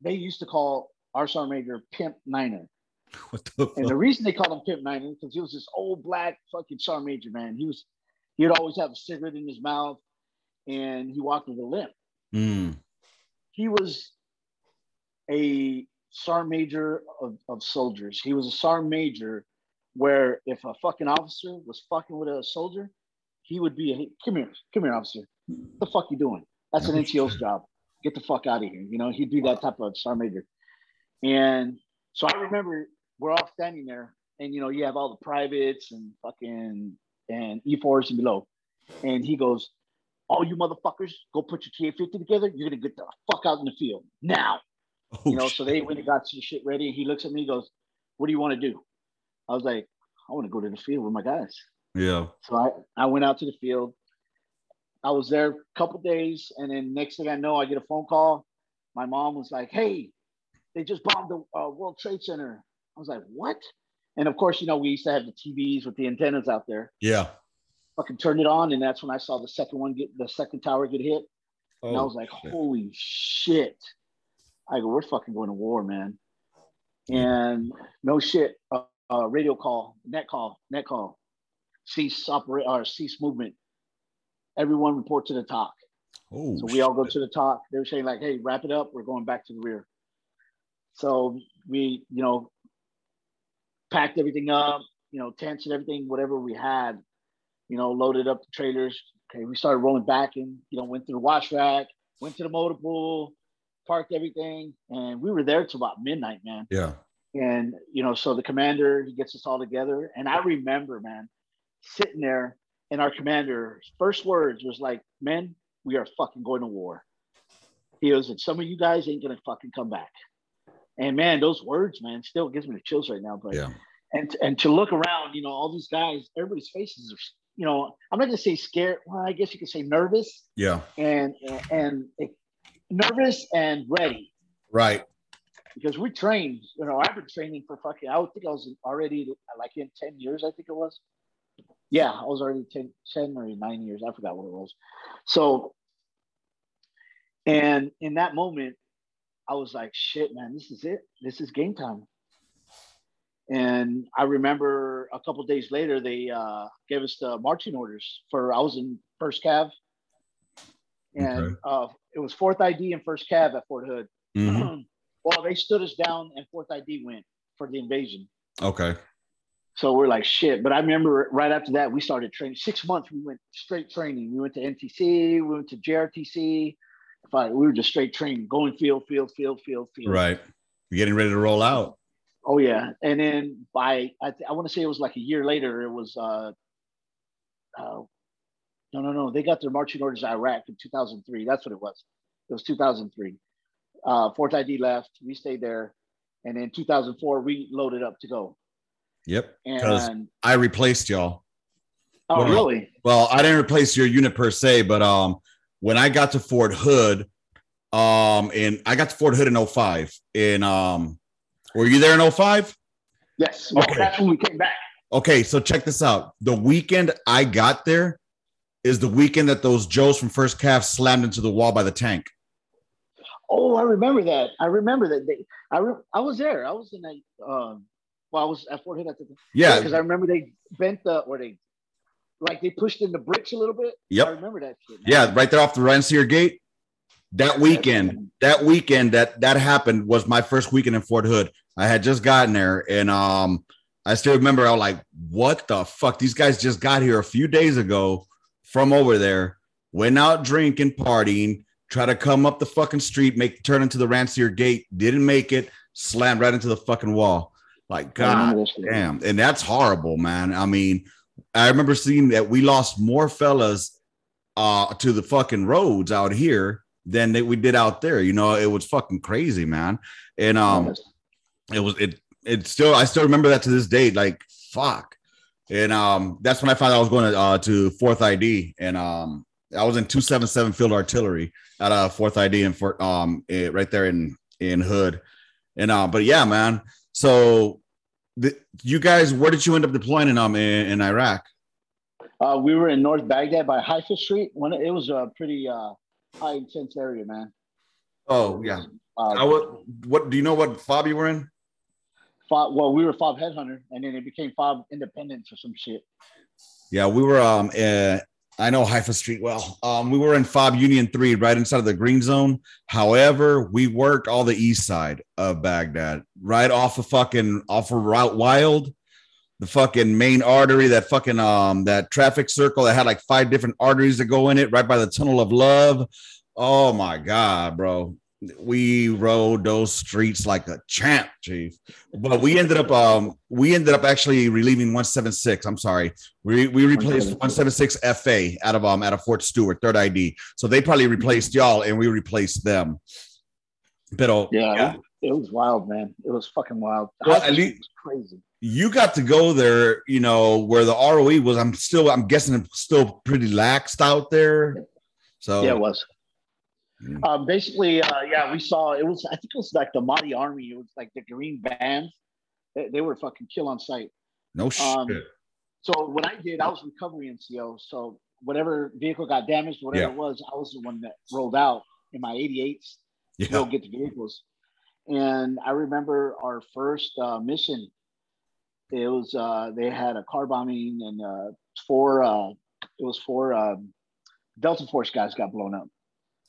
they used to call our sergeant major Pimp Niner. what the And the reason they called him Pimp Niner because he was this old black fucking sergeant major man. He was, he would always have a cigarette in his mouth, and he walked with a limp Mm, he was a sergeant major of, of soldiers. He was a sergeant major where if a fucking officer was fucking with a soldier, he would be a come here, come here, officer. What the fuck you doing? That's an NCO's job. Get the fuck out of here. You know, he'd be that type of sergeant major. And so I remember we're all standing there, and you know, you have all the privates and fucking and E4s and below. And he goes, all you motherfuckers, go put your TA50 together. You're gonna get the fuck out in the field now. oh, You know, so they shit. went and got some shit ready. And he looks at me, he goes, What do you want to do? I was like, I want to go to the field with my guys. yeah. So I, I went out to the field. I was there a couple days, and then next thing I know, I get a phone call. My mom was like, "Hey, they just bombed the uh, World Trade Center." I was like, "What?" And of course, you know, we used to have the TVs with the antennas out there. Yeah. Fucking turned it on, and that's when I saw the second one get the second tower get hit. And I was like, shit. holy shit. I go, we're fucking going to war, man. And no shit, uh, uh, radio call, net call, net call, cease operate or cease movement. Everyone report to the TOC. oh, So we all go to the TOC. They were saying like, hey, wrap it up. We're going back to the rear. So we, you know, packed everything up, you know, tents and everything, whatever we had, you know, loaded up the trailers. Okay, we started rolling back and, you know, went through the wash rack, went to the motor pool, parked everything, and we were there till about midnight, man. Yeah. And you know, so the commander he gets us all together, and I remember, man, sitting there, and our commander's first words was like, "Men, we are fucking going to war." He goes, "And some of you guys ain't gonna fucking come back." And man, those words, man, still gives me the chills right now. But Yeah. and and to look around, you know, all these guys, everybody's faces are, you know, I'm not gonna say scared. Well, I guess you could say nervous Yeah. and and, and nervous and ready Right. because we trained. You know, I've been training for fucking. I would think I was already like in ten years. I think it was. Yeah, I was already 10, 10 or nine years. I forgot what it was. So, and in that moment, I was like, "Shit, man, this is it. This is game time." And I remember a couple days later, they uh, gave us the marching orders for. I was in First Cav, and Okay. uh, it was Fourth ID and First Cav at Fort Hood. Mhm. well, they stood us down, and Fourth ID went for the invasion. Okay. So we're like shit. But I remember right after that, we started training. Six months, we went straight training. We went to NTC, we went to JRTC. We were just straight training, going field, field, field, field, field. Right. You're getting ready to roll out. Oh yeah. And then by I, th- I want to say it was like a year later. It was uh, uh, no, no, no. They got their marching orders to Iraq in 2003. That's what it was. It was 2003. Uh, Fourth ID left. We stayed there, and in 2004 we loaded up to go. Yep. And I replaced y'all. oh, well, really? Well, I didn't replace your unit per se, but um, when I got to Fort Hood, um, and I got to Fort Hood in 05. In um, were you there in 05? Yes. Well, Okay. that's when we came back. Okay, so check this out. The weekend I got there is the weekend that those Joes from First Cav slammed into the wall by the tank. Oh, I remember that. I remember that. They, I re- I was there. I was in a. Um, well, I was at Fort Hood at the time. Yeah. because I remember they bent the or they, like they pushed in the bricks a little bit. Yep. I remember that shit. Yeah, right there off the Rancier Gate. That weekend, that weekend that that happened was my first weekend in Fort Hood. I had just gotten there, and um, I still remember I was like, "What the fuck? These guys just got here a few days ago from over there, went out drinking, partying, try to come up the fucking street, make turn into the Rancier Gate, didn't make it, slammed right into the fucking wall. Like, God remember that shit. damn, and that's horrible, man. I mean, I remember seeing that we lost more fellas uh to the fucking roads out here than that we did out there. You know, it was fucking crazy, man. And um. It was it it still I still remember that to this day. Like fuck. And um that's when I found out I was going to uh to fourth ID and um I was in 277 field artillery at uh fourth ID and for um eh, right there in in Hood. And uh but yeah, man. So the, you guys where did you end up deploying in um in, in Iraq? Uh, we were in North Baghdad by Haifa Street. When it was a pretty uh, high intense area, man. Oh yeah. Uh, I would, what do you know what fob you were in? Fob, well, we were Fob Headhunter, and then it became Fob Independence or some shit. Yeah, we were um uh, I know Haifa Street well. Um we were in Fob Union 3 right inside of the green zone. However, we worked all the east side of Baghdad, right off of fucking off of Route Wild, the fucking main artery, that fucking um that traffic circle that had like five different arteries that go in it, right by the tunnel of love. Oh my god, bro. We rode those streets like a champ, chief. But we ended up um we ended up actually relieving 176. I'm sorry. We we replaced 176 FA out of um out of Fort Stewart, third ID. So they probably replaced y'all and we replaced them. But oh, Yeah, It, it was wild, man. It was fucking wild. Well, at least- was crazy. you got to go there, you know, where the ROE was. I'm still, I'm guessing it's still pretty laxed out there. So Yeah, it was. Um, basically, uh, yeah, we saw it was. I think it was like the Mahdi Army. It was like the green bands. They, they were fucking kill on sight. no shit. Um, So what I did, I was recovery NCO. So whatever vehicle got damaged, whatever Yeah. it was, I was the one that rolled out in my 88s to yeah. go get the vehicles. And I remember our first uh, mission. It was uh, they had a car bombing and uh, four. Uh, it was four um, Delta Force guys got blown up.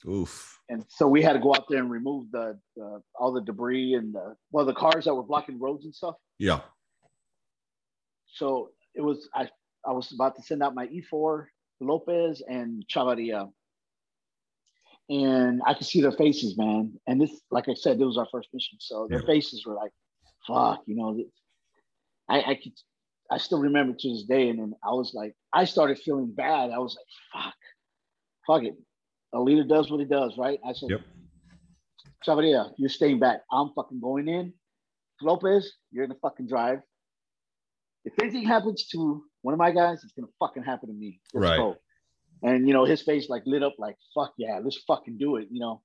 Oof. And so we had to go out there and remove the, the all the debris and the well the cars that were blocking roads and stuff. Yeah. So it was I I was about to send out my E4 Lopez and Chavarria. And I could see their faces, man. And this, like I said, it was our first mission. So their Yeah. faces were like, fuck, you know. I, I could I still remember to this day. And then I was like, I started feeling bad. I was like, fuck, fuck it. A leader does what he does, right? I said, Yep. Chavarria, you're staying back. I'm fucking going in. Lopez, you're in the fucking drive. If anything happens to one of my guys, it's gonna fucking happen to me. Let's Right. go. And you know, his face like lit up like fuck yeah, let's fucking do it, you know.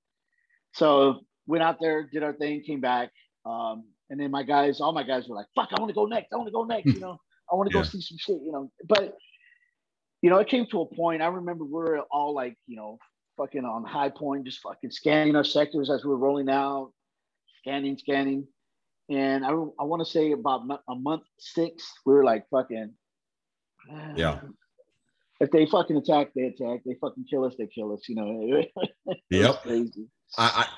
So went out there, did our thing, came back. Um, and then my guys, all my guys were like, fuck, I want to go next. I want to go next, you know. I want to Yeah. go see some shit, you know. But you know, it came to a point. I remember we are all like, you know, fucking on high point, just fucking scanning our sectors as we were rolling out, scanning, scanning. And I, I want to say about a month six, we were like fucking, Yeah. If they fucking attack, they attack. They fucking kill us, they kill us. You know, Yep. crazy. I I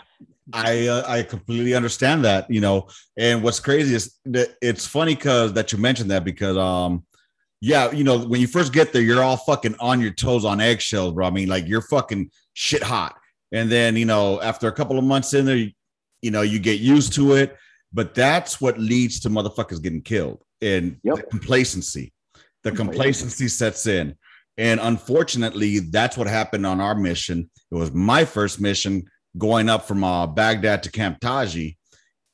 I, uh, I completely understand that, you know. And what's crazy is that it's funny because that you mentioned that because um yeah, you know, when you first get there, you're all fucking on your toes on eggshells, bro. I mean, like you're fucking shit hot. And then, you know, after a couple of months in there, you, you know, you get used to it. But that's what leads to motherfuckers getting killed and Yep. the complacency. The Complacency. sets in. And unfortunately, that's what happened on our mission. It was my first mission going up from uh, Baghdad to Camp Taji.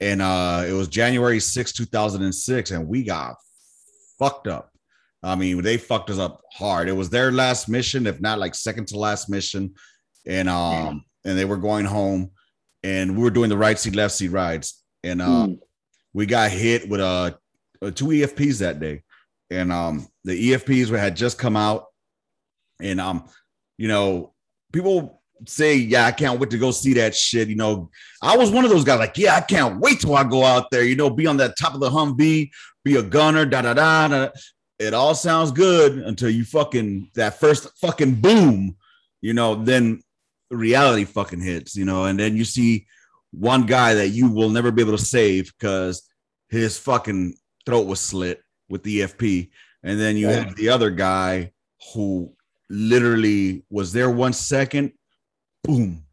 And uh, it was January 6, 2006. And we got fucked up. I mean, they fucked us up hard. It was their last mission, if not like second to last mission. And um, and they were going home and we were doing the right seat, left seat rides. And uh, Mm. we got hit with uh, uh, two EFPs that day. And um, the EFPs were had just come out. And um, you know, people say, Yeah, I can't wait to go see that shit. You know, I was one of those guys, like, yeah, I can't wait till I go out there, you know, be on that top of the Humvee, be a gunner, da da da da. It all sounds good until you fucking that first fucking boom, you know, then reality fucking hits, you know, and then you see one guy that you will never be able to save because his fucking throat was slit with the EFP. And then you Yeah. have the other guy who literally was there one second, boom,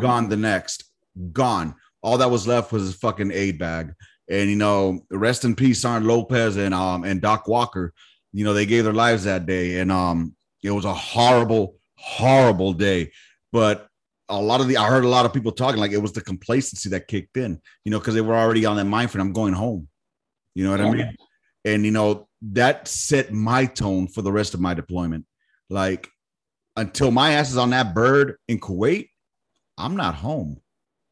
gone the next, gone. All that was left was his fucking aid bag. And you know, rest in peace, Sergeant Lopez and um and Doc Walker. You know, they gave their lives that day, and um, it was a horrible, horrible day. But a lot of the I heard a lot of people talking like it was the complacency that kicked in, you know, because they were already on that mind frame. I'm going home. You know what I mean? And you know, that set my tone for the rest of my deployment. Like until my ass is on that bird in Kuwait, I'm not home.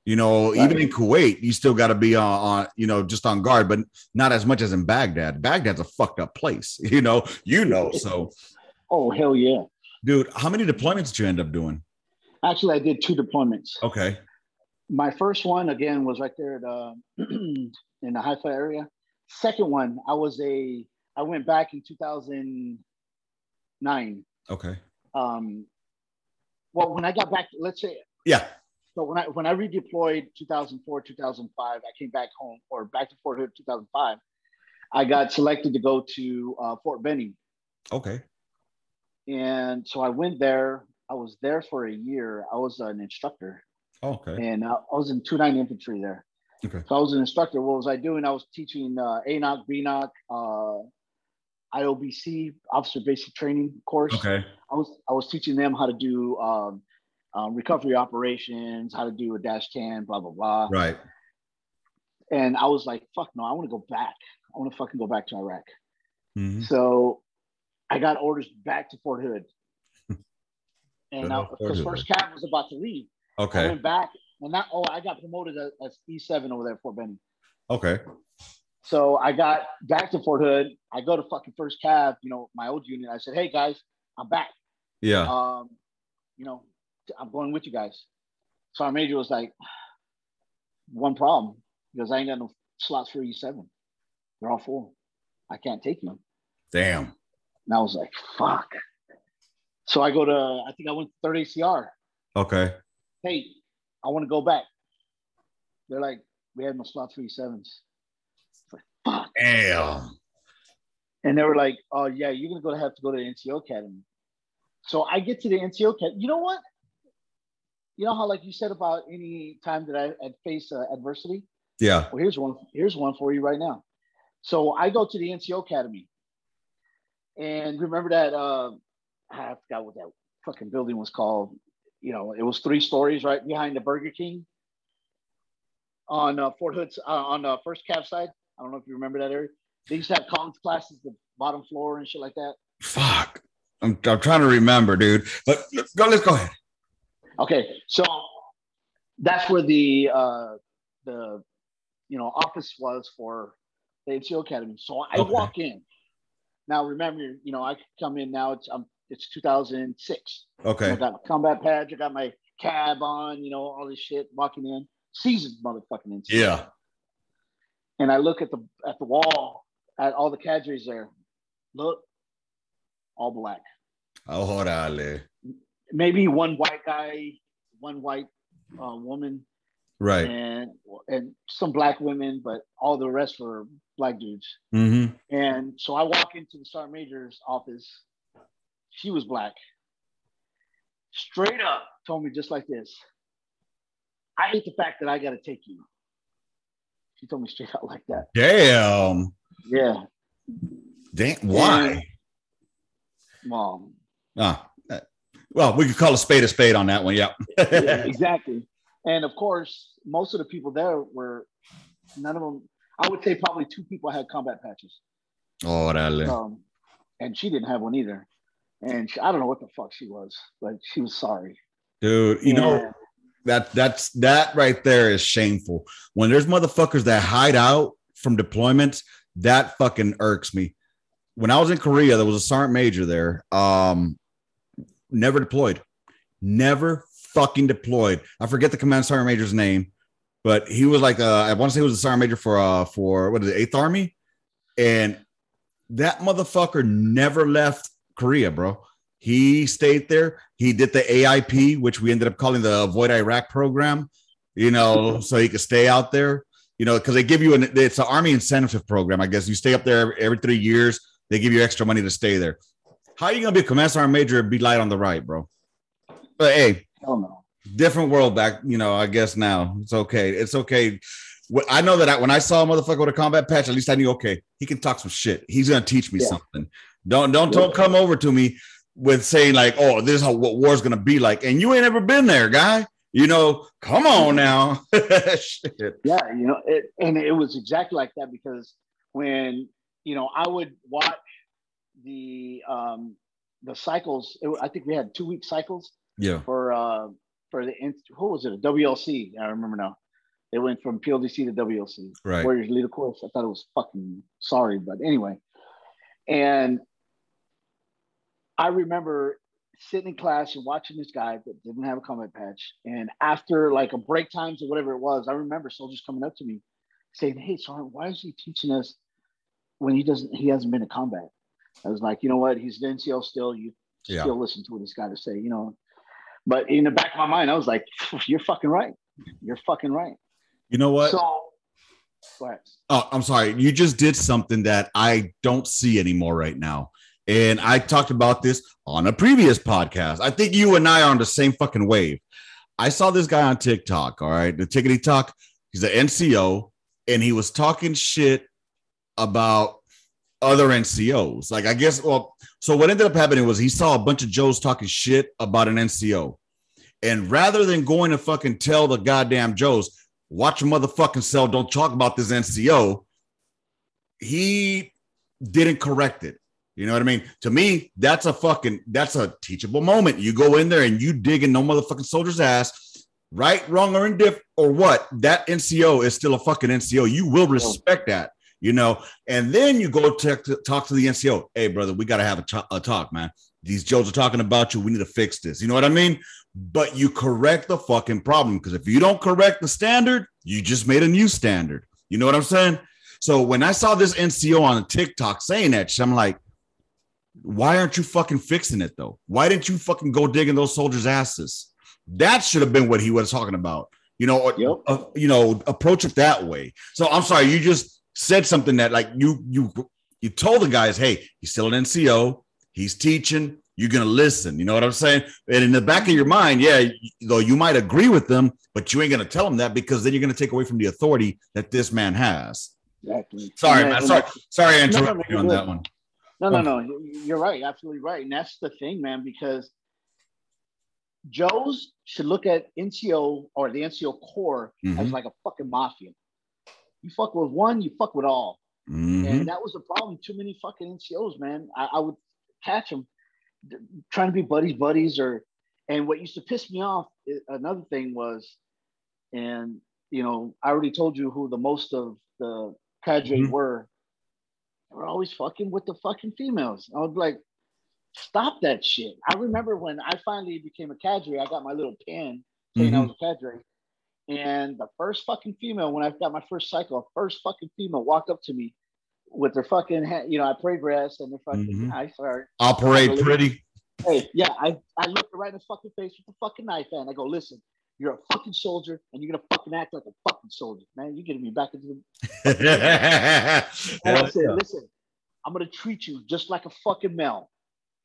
You know, Right. even in Kuwait, you still got to be on, on, you know, just on guard, but not as much as in Baghdad. Baghdad's a fucked up place, you know, you know. So, Oh hell yeah! dude, how many deployments did you end up doing? Actually, I did two deployments. Okay. My first one again was right there at uh, in the Haifa area. Second one, I was a I went back in 2009. Okay. Um, well, when I got back, let's say Yeah. So when I when I redeployed 2004 2005, I came back home or back to Fort Hood 2005. I got selected to go to uh, Fort Benning, Okay. and so I went there. I was there for a year. I was an instructor, Okay. and I was in 29 infantry there. Okay. So I was an instructor. What was I doing? I was teaching uh, ANOC, BNOC, uh, IOBC, Officer Basic Training course. Okay. I was I was teaching them how to do um, um, recovery operations, how to do a dash can, blah blah blah. Right. And I was like, "Fuck no! I want to go back. I want to fucking go back to Iraq." Mhm. So I got orders back to Fort Hood, and Good now old Fort because first Cav was about to leave, Okay. I went back, and that oh, I got promoted as, as E7 over there at Fort Benning. Okay. So I got back to Fort Hood. I go to fucking first Cav, you know, my old unit. I said, "Hey guys, I'm back. Yeah. Um, you know, I'm going with you guys." So our major was like, "One problem, because I ain't got no slots for E7. They're all full. I can't take you." Damn. And I was like, "Fuck." So I go to, I think I went to third ACR. Okay. Hey, I want to go back. They're like, we had no slots for sevens. Like, fuck. Damn. And they were like, oh yeah, you're gonna go to have to go to the NCO Academy. So I get to the NCO Academy. You know what? You know how like you said about any time that I had faced uh, adversity. Yeah. Well, here's one. Here's one for you right now. So I go to the NCO Academy, and remember that uh, I forgot what that fucking building was called. You know, it was three stories right behind the Burger King on uh, Fort Hood's uh, on the uh, First Cav side. I don't know if you remember that area. They used to have college classes, the bottom floor and shit like that. Fuck. I'm, I'm trying to remember, dude. But go, let's go ahead. Okay, so that's where the uh, the you know office was for the NCO Academy. So I okay. walk in. Now remember, you know, I come in now. It's um, it's 2006. Okay. I got my combat badge. I got my cab on. You know, all this shit. Walking in, seasoned motherfucking NCO. Yeah. And I look at the at the wall at all the cadres there. Look, all black. Oh, orale. Maybe one white guy, one white uh, woman, right, and and some black women, but all the rest were black dudes. Mm-hmm. And so I walk into the sergeant major's office. She was black. Straight up told me just like this. I hate the fact that I got to take you. She told me straight out like that. Damn. Yeah. Damn. Why? And, well, ah, well, we could call a spade a spade on that one. Yeah. yeah. Exactly. And of course, most of the people there were none of them. I would say probably two people had combat patches. Oh? Um, and she didn't have one either. And she, I don't know what the fuck she was, but she was sorry. Dude, you know that that's that right there is shameful. When there's motherfuckers that hide out from deployments, that fucking irks me. When I was in Korea, there was a sergeant major there. Um, never deployed, never fucking deployed. I forget the command sergeant major's name, but he was like, uh, I want to say he was a sergeant major for uh for what is it, Eighth Army, and that motherfucker never left Korea, bro. He stayed there. He did the AIP, which we ended up calling the Avoid Iraq program, you know, so he could stay out there, you know, because they give you an it's an army incentive program. I guess you stay up there every, every three years. They give you extra money to stay there. How are you gonna be a command sergeant major and be light on the right, bro? But hey, no. different world back. You know, I guess now it's okay. It's okay. I know that I, when I saw a motherfucker with a combat patch, at least I knew okay, he can talk some shit. He's gonna teach me yeah. something. Don't don't don't come over to me with saying like, "Oh, this is how what war's gonna be like," and you ain't ever been there, guy. You know, come on now. yeah, you know, it, and it was exactly like that because when you know I would watch the um the cycles. It, I think we had two week cycles. Yeah. For uh for the who was it? A WLC. I remember now. They went from PLDC to WLC. Right. Warriors Leader Course. I thought it was fucking sorry, but anyway. And I remember sitting in class and watching this guy that didn't have a combat patch. And after like a break times or whatever it was, I remember soldiers coming up to me saying, Hey, Sergeant, why is he teaching us when he doesn't he hasn't been in combat? I was like, you know what, he's an NCO still, you yeah. still listen to what he's got to say, you know. But in the back of my mind, I was like, You're fucking right. You're fucking right. You know what? So Oh, I'm sorry. You just did something that I don't see anymore right now. And I talked about this on a previous podcast. I think you and I are on the same fucking wave. I saw this guy on TikTok, all right, the Tickety Talk. He's an NCO, and he was talking shit about other NCOs. Like, I guess, well, so what ended up happening was he saw a bunch of Joes talking shit about an NCO. And rather than going to fucking tell the goddamn Joes, watch a motherfucking cell, don't talk about this NCO, he didn't correct it. You know what I mean? To me, that's a fucking that's a teachable moment. You go in there and you dig in no motherfucking soldier's ass, right, wrong, or indifferent, or what? That NCO is still a fucking NCO. You will respect that, you know. And then you go to, to talk to the NCO. Hey, brother, we got to have a, t- a talk, man. These Joes are talking about you. We need to fix this. You know what I mean? But you correct the fucking problem because if you don't correct the standard, you just made a new standard. You know what I'm saying? So when I saw this NCO on TikTok saying that, I'm like, why aren't you fucking fixing it though? Why didn't you fucking go digging those soldiers' asses? That should have been what he was talking about. You know, yep. uh, you know, approach it that way. So I'm sorry, you just said something that like you you you told the guys, hey, he's still an NCO, he's teaching, you're gonna listen. You know what I'm saying? And in the back of your mind, yeah, though you might agree with them, but you ain't gonna tell them that because then you're gonna take away from the authority that this man has. Exactly. Sorry, man. Sorry, sorry, I interrupted no, no, you on that one. No, no, no. You're right. Absolutely right. And that's the thing, man, because Joe's should look at NCO or the NCO corps mm-hmm. as like a fucking mafia. You fuck with one, you fuck with all. Mm-hmm. And that was the problem. Too many fucking NCOs, man. I, I would catch them trying to be buddies, buddies, or and what used to piss me off. Another thing was, and you know, I already told you who the most of the cadre mm-hmm. were. They were always fucking with the fucking females. I was like, stop that shit. I remember when I finally became a cadre, I got my little pin saying mm-hmm. I was a cadre. And the first fucking female, when I got my first cycle, first fucking female walked up to me with their fucking, you know, I parade dress and their fucking, mm-hmm. I sorry. I'll pretty. Hey, yeah, I, I looked right in the fucking face with the fucking knife and I go, listen, you're a fucking soldier and you're gonna fucking act like a fucking soldier, man. You're getting me back into the. and I said, listen, I'm gonna treat you just like a fucking male.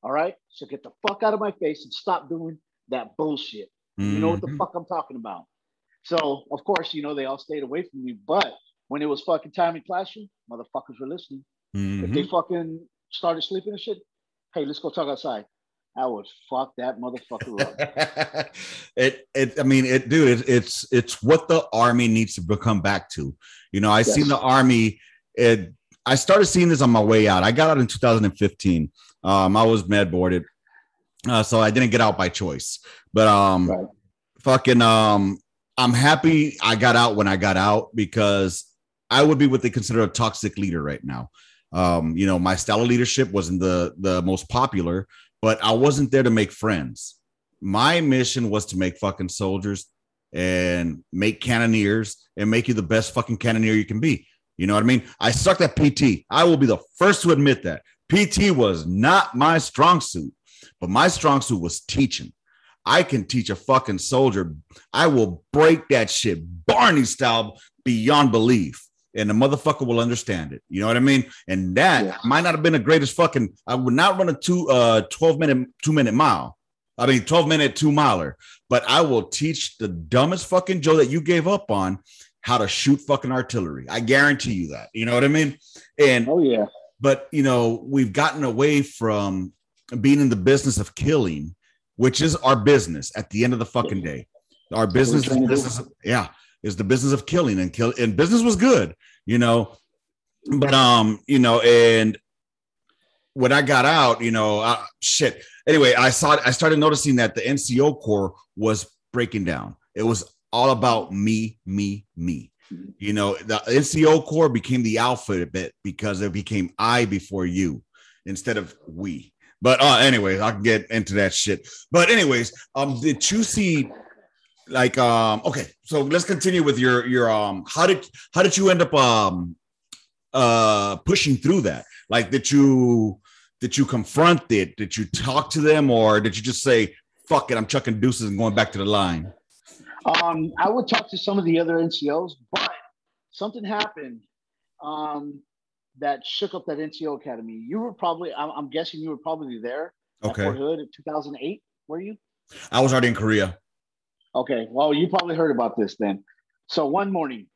All right. So get the fuck out of my face and stop doing that bullshit. Mm-hmm. You know what the mm-hmm. fuck I'm talking about. So of course, you know, they all stayed away from me. But when it was fucking time in classroom, motherfuckers were listening. Mm-hmm. If they mm-hmm. fucking started sleeping and shit, hey, let's go talk outside. I would fuck that motherfucker up. it, it, I mean, it, dude, it, it's, it's what the army needs to become back to. You know, I yes. seen the army. It, I started seeing this on my way out. I got out in 2015. Um, I was med boarded, uh, so I didn't get out by choice. But um, right. fucking um, I'm happy I got out when I got out because I would be what they consider a toxic leader right now. Um, you know, my style of leadership wasn't the the most popular, but I wasn't there to make friends. My mission was to make fucking soldiers and make cannoneers and make you the best fucking cannoneer you can be. You know what I mean? I sucked at PT. I will be the first to admit that. PT was not my strong suit, but my strong suit was teaching. I can teach a fucking soldier. I will break that shit Barney style beyond belief. And the motherfucker will understand it. You know what I mean? And that yeah. might not have been the greatest fucking. I would not run a two uh 12 minute, two minute mile. I mean 12 minute two miler, but I will teach the dumbest fucking Joe that you gave up on how to shoot fucking artillery. I guarantee you that. You know what I mean? And oh yeah. But you know, we've gotten away from being in the business of killing, which is our business at the end of the fucking day. Our business, is business yeah, is the business of killing and kill. And business was good, you know. But um, you know, and when I got out, you know, uh, shit. Anyway, I saw I started noticing that the NCO corps was breaking down. It was all about me, me, me. You know, the NCO corps became the alpha bit because it became I before you instead of we. But uh, anyways, I can get into that shit. But anyways, um, did you see like um okay, so let's continue with your your um how did how did you end up um uh pushing through that? Like did you did you confront it? Did you talk to them or did you just say fuck it, I'm chucking deuces and going back to the line? Um, I would talk to some of the other NCOs, but something happened um, that shook up that NCO Academy. You were probably, I'm, I'm guessing you were probably there okay. Fort Hood in 2008. Were you? I was already in Korea. Okay. Well, you probably heard about this then. So one morning,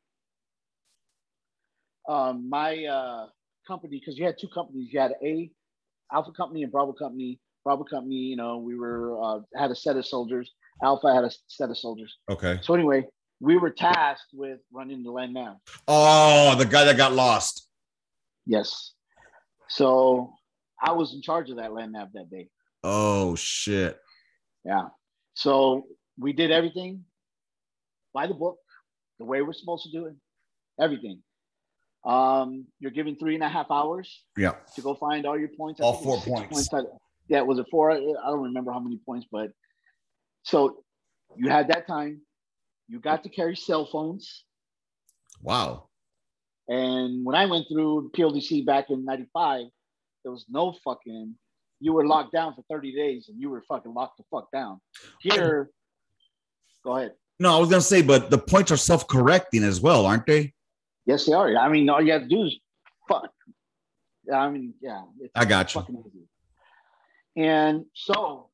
um, my uh, company, because you had two companies, you had a Alpha Company and Bravo Company. Bravo Company, you know, we were uh, had a set of soldiers. Alpha had a set of soldiers. Okay. So anyway, we were tasked with running the land now. Oh, the guy that got lost. Yes. So I was in charge of that land nav that day. Oh shit. Yeah. So we did everything by the book, the way we're supposed to do it, everything. Um, you're given three and a half hours. Yeah. To go find all your points. All four points. points. Yeah, was it four? I don't remember how many points, but so you had that time. You got to carry cell phones. Wow. And when I went through PLDC back in 95, there was no fucking, you were locked down for 30 days and you were fucking locked the fuck down. Here, Go ahead. No, I was gonna say, but the points are self-correcting as well, aren't they? Yes, they are. I mean, all you have to do is fuck. I mean, yeah. I got you. fucking easy. And so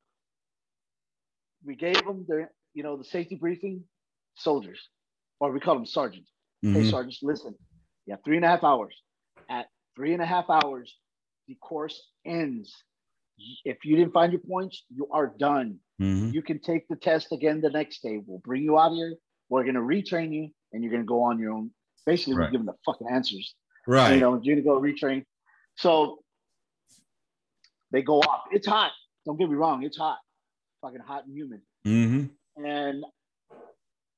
we gave them the, you know, the safety briefing, soldiers, or we call them sergeants. Hey, Mhm. sergeants, listen. You have three and a half hours. At three and a half hours, the course ends. If you didn't find your points, you are done. Mhm. You can take the test again the next day. We'll bring you out here. We're gonna retrain you, and you're gonna go on your own. Basically, Right. we're giving the fucking answers. Right. You know, you're gonna go retrain. So they go off. It's hot. Don't get me wrong. It's hot. Fucking hot and humid. hmm And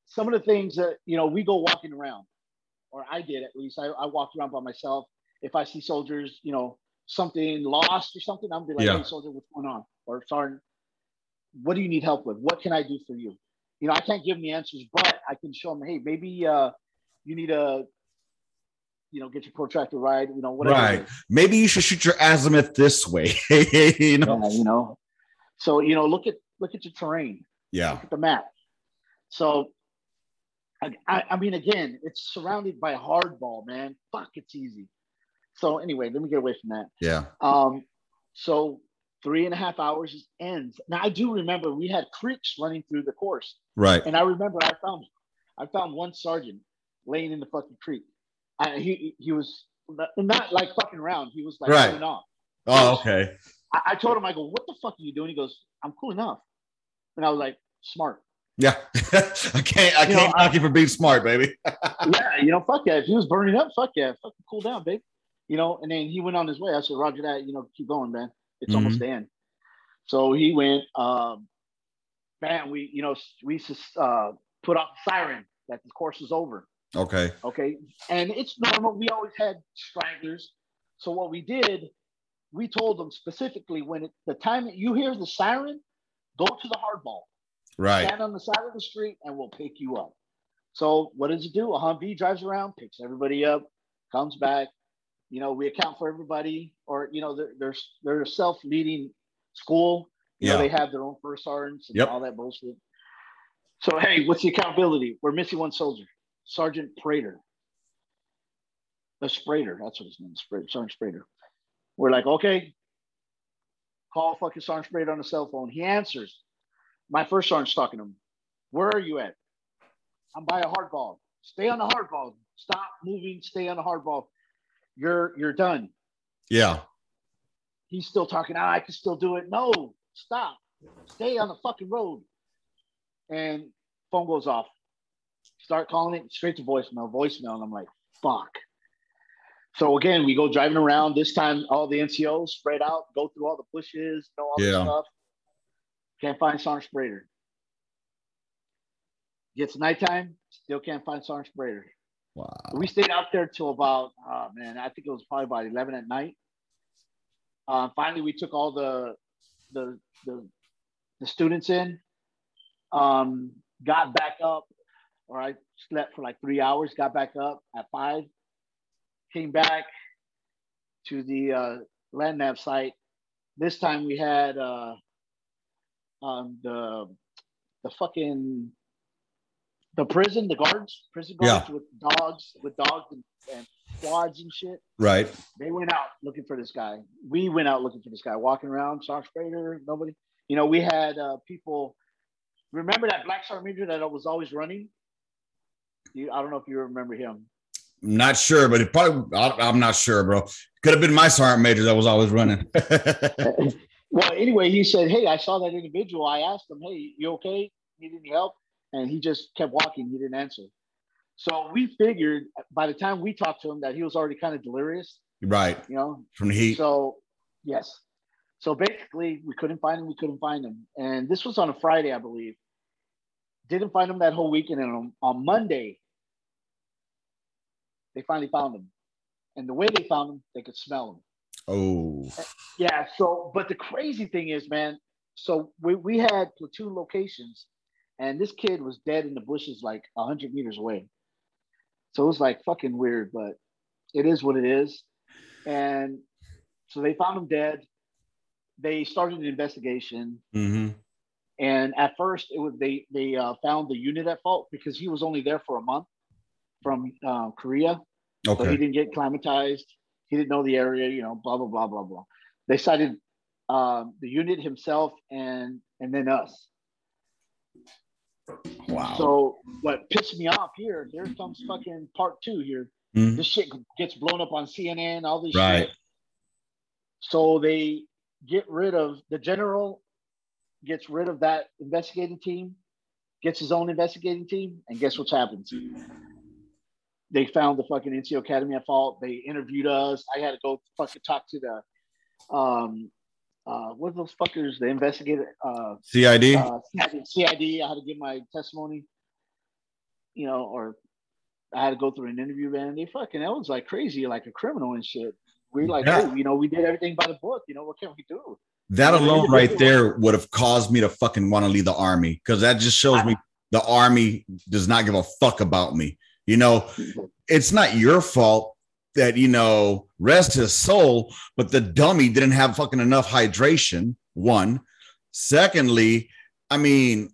some of the things that you know, we go walking around, or I did at least. I, I walked around by myself. If I see soldiers, you know, something lost or something, I'm be like, Yeah. "Hey, soldier, what's going on?" Or sergeant, what do you need help with? What can I do for you? You know, I can't give them the answers, but I can show them, hey, maybe uh, you need a, you know, get your protractor ride. You know, whatever. Right. Maybe you should shoot your azimuth this way. you know. Yeah, you know. So you know, look at look at your terrain. Yeah. Look at the map. So, I, I, I mean, again, it's surrounded by hardball, man. Fuck, it's easy. So anyway, let me get away from that. Yeah. Um, so three and a half hours ends. Now I do remember we had creeks running through the course, Right. and I remember I found I found one sergeant laying in the fucking creek. I, he he was not, not like fucking around. He was like Right. cooling off. Oh, okay. I, I told him, I go, what the fuck are you doing? He goes, I'm cooling off. And I was like, smart. Yeah. I can't. I You can't knock you for being smart, baby. yeah, you know, fuck yeah. If he was burning up, fuck yeah, fucking cool down, baby. You know, and then he went on his way. I said, Roger that, you know, keep going, man. It's Mhm. almost the end. So he went, um, man, we, you know, we just uh, put off the siren that the course is over. Okay. Okay. And it's normal. We always had stragglers. So what we did, we told them specifically when it, the time that you hear the siren, go to the hardball. Right. stand on the side of the street and we'll pick you up. So what does it do? A Humvee drives around, picks everybody up, comes back. You know, we account for everybody, or you know, they're they're, they're a self-leading school. You know, Yeah. they have their own first sergeants and Yep. all that bullshit. So hey, what's the accountability? We're missing one soldier, Sergeant Prater. The Sprader, that's what his name is, Sergeant Sprader. We're like, okay, call fucking Sergeant Sprader on the cell phone. He answers. My first sergeant's talking to him. Where are you at? I'm by a hardball. Stay on the hardball. Stop moving. Stay on the hardball. You're you're done. Yeah. He's still talking. Ah, I can still do it. No, stop. Stay on the fucking road. And phone goes off. Start calling it straight to voicemail. Voicemail. And I'm like, fuck. So again, we go driving around. This time, all the NCOs spread out, go through all the bushes, know all Yeah. this stuff. Can't find Sergeant Sprader. Gets nighttime, still can't find Sergeant Sprader. Wow. We stayed out there till about, oh man, I think it was probably about 11 at night. Uh, finally, we took all the, the, the, the students in, um, got back up, or I slept for like three hours, got back up at five, came back to the uh, land nav site. This time we had uh, um, the the fucking the prison, the guards, prison guards with dogs, with dogs and, and quads and shit. Right. They went out looking for this guy. We went out looking for this guy, walking around, Sergeant Sprader, nobody. You know, we had uh, people. Remember that black sergeant major that was always running? You, I don't know if you remember him. I'm not sure, but it probably. I- I'm not sure, bro. Could have been my sergeant major that was always running. well, anyway, he said, "Hey, I saw that individual. I asked him, hey, you okay? Need any help?" And he just kept walking. He didn't answer. So we figured by the time we talked to him that he was already kind of delirious, right. you know. From the heat. So yes. So basically, we couldn't find him. We couldn't find him, and this was on a Friday, I believe. Didn't find him that whole weekend, and on, on Monday, they finally found him. And the way they found him, they could smell him. Oh. Yeah. So, but the crazy thing is, man. So we we had platoon locations, and this kid was dead in the bushes, like hundred meters away. So it was like fucking weird, but it is what it is. And so they found him dead. They started an investigation. hmm And at first, it was they they uh, found the unit at fault because he was only there for a month from uh, Korea, okay. so he didn't get climatized. He didn't know the area, you know, blah blah blah blah blah. They cited um, the unit himself and and then us. Wow. So what pissed me off here? There comes fucking part two here. Mm-hmm. This shit gets blown up on CNN. All this right. shit. So they get rid of the general, gets rid of that investigating team, gets his own investigating team, and guess what happens? They found the fucking NCO Academy at fault. They interviewed us. I had to go fucking talk to the um uh, what are those fuckers? The investigator, uh, CID? Uh, CID. I had to give my testimony, you know, or I had to go through an interview, man. They fucking, that was like crazy, like a criminal and shit. We like, yeah. hey, you know, we did everything by the book. You know, what can we do? That alone, right there, would have caused me to fucking want to leave the army because that just shows me the army does not give a fuck about me. You know, it's not your fault that you know rest his soul but the dummy didn't have fucking enough hydration one. Secondly i mean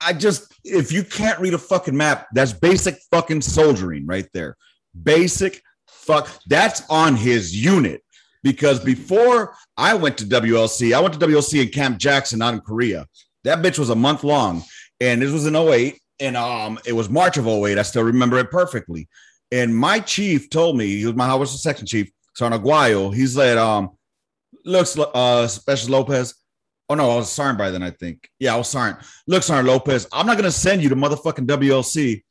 i just if you can't read a fucking map that's basic fucking soldiering right there. Basic fuck that's on his unit. Because before i went to wlc i went to wlc in camp jackson out in korea. That bitch was a month long and this was in 08 and um it was march of 08 i still remember it perfectly and my chief told me, he was my, the section chief, Sergeant Aguayo. He said, um, looks, uh, Special Lopez. Oh no, I was Sergeant by then, I think. Yeah, I was Sergeant. Look, Sergeant Lopez, I'm not going to send you to motherfucking WLC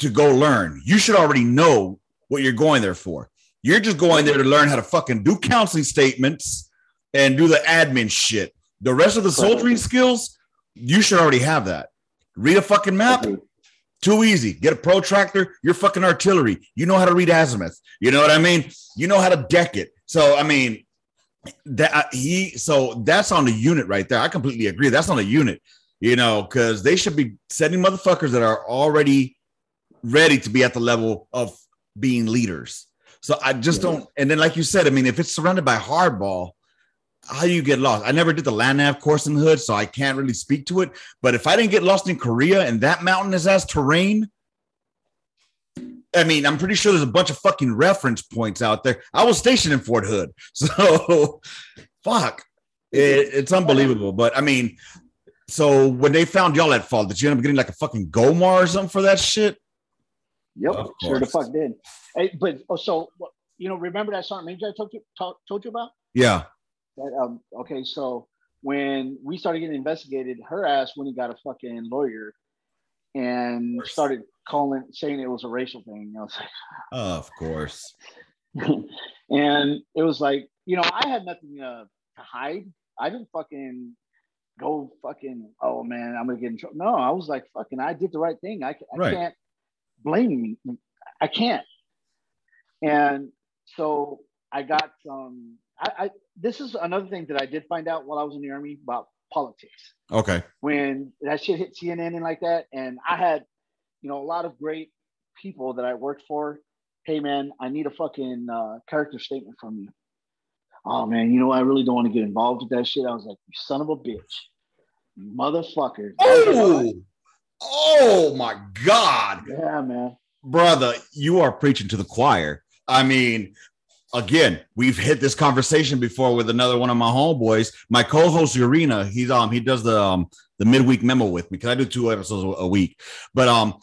to go learn. You should already know what you're going there for. You're just going there to learn how to fucking do counseling statements and do the admin shit. The rest of the soldiering skills, you should already have that. Read a fucking map, too easy. Get a protractor. You're fucking artillery. You know how to read azimuth. You know what I mean? You know how to deck it. So I mean, that uh, he. So that's on the unit right there. I completely agree. That's on the unit. You know, because they should be sending motherfuckers that are already ready to be at the level of being leaders. So I just don't. And then, like you said, I mean, if it's surrounded by hardball, how do you get lost? I never did the land nav course in the hood, so I can't really speak to it. But if I didn't get lost in Korea and that mountainous ass terrain, I mean, I'm pretty sure there's a bunch of fucking reference points out there. I was stationed in Fort Hood, so fuck, it, it's unbelievable. But I mean, so when they found y'all at fault, did you end up getting like a fucking GOMOR or something for that shit? Yep, sure the fuck did. Hey, but oh, so you know, remember that Sergeant Major I told you talk, told you about? Yeah. That, um, okay, so when we started getting investigated, her ass when he got a fucking lawyer and started calling saying it was a racial thing. I was like, oh, of course. and it was like, you know, I had nothing uh, to hide. I didn't fucking go fucking, oh man, I'm gonna get in trouble. No, I was like, fucking, I did the right thing. I, I right. can't blame me. I can't. And so I got some I, I, this is another thing that I did find out while I was in the army about politics. Okay. When that shit hit CNN and like that, and I had, you know, a lot of great people that I worked for. Hey man, I need a fucking uh, character statement from you. Oh man, you know I really don't want to get involved with that shit. I was like, you son of a bitch, motherfucker. Oh, oh my god. Yeah, man. Brother, you are preaching to the choir. I mean, again, we've hit this conversation before with another one of my homeboys. My co-host Urena, he's um he does the um the midweek memo with me because I do two episodes a week. But um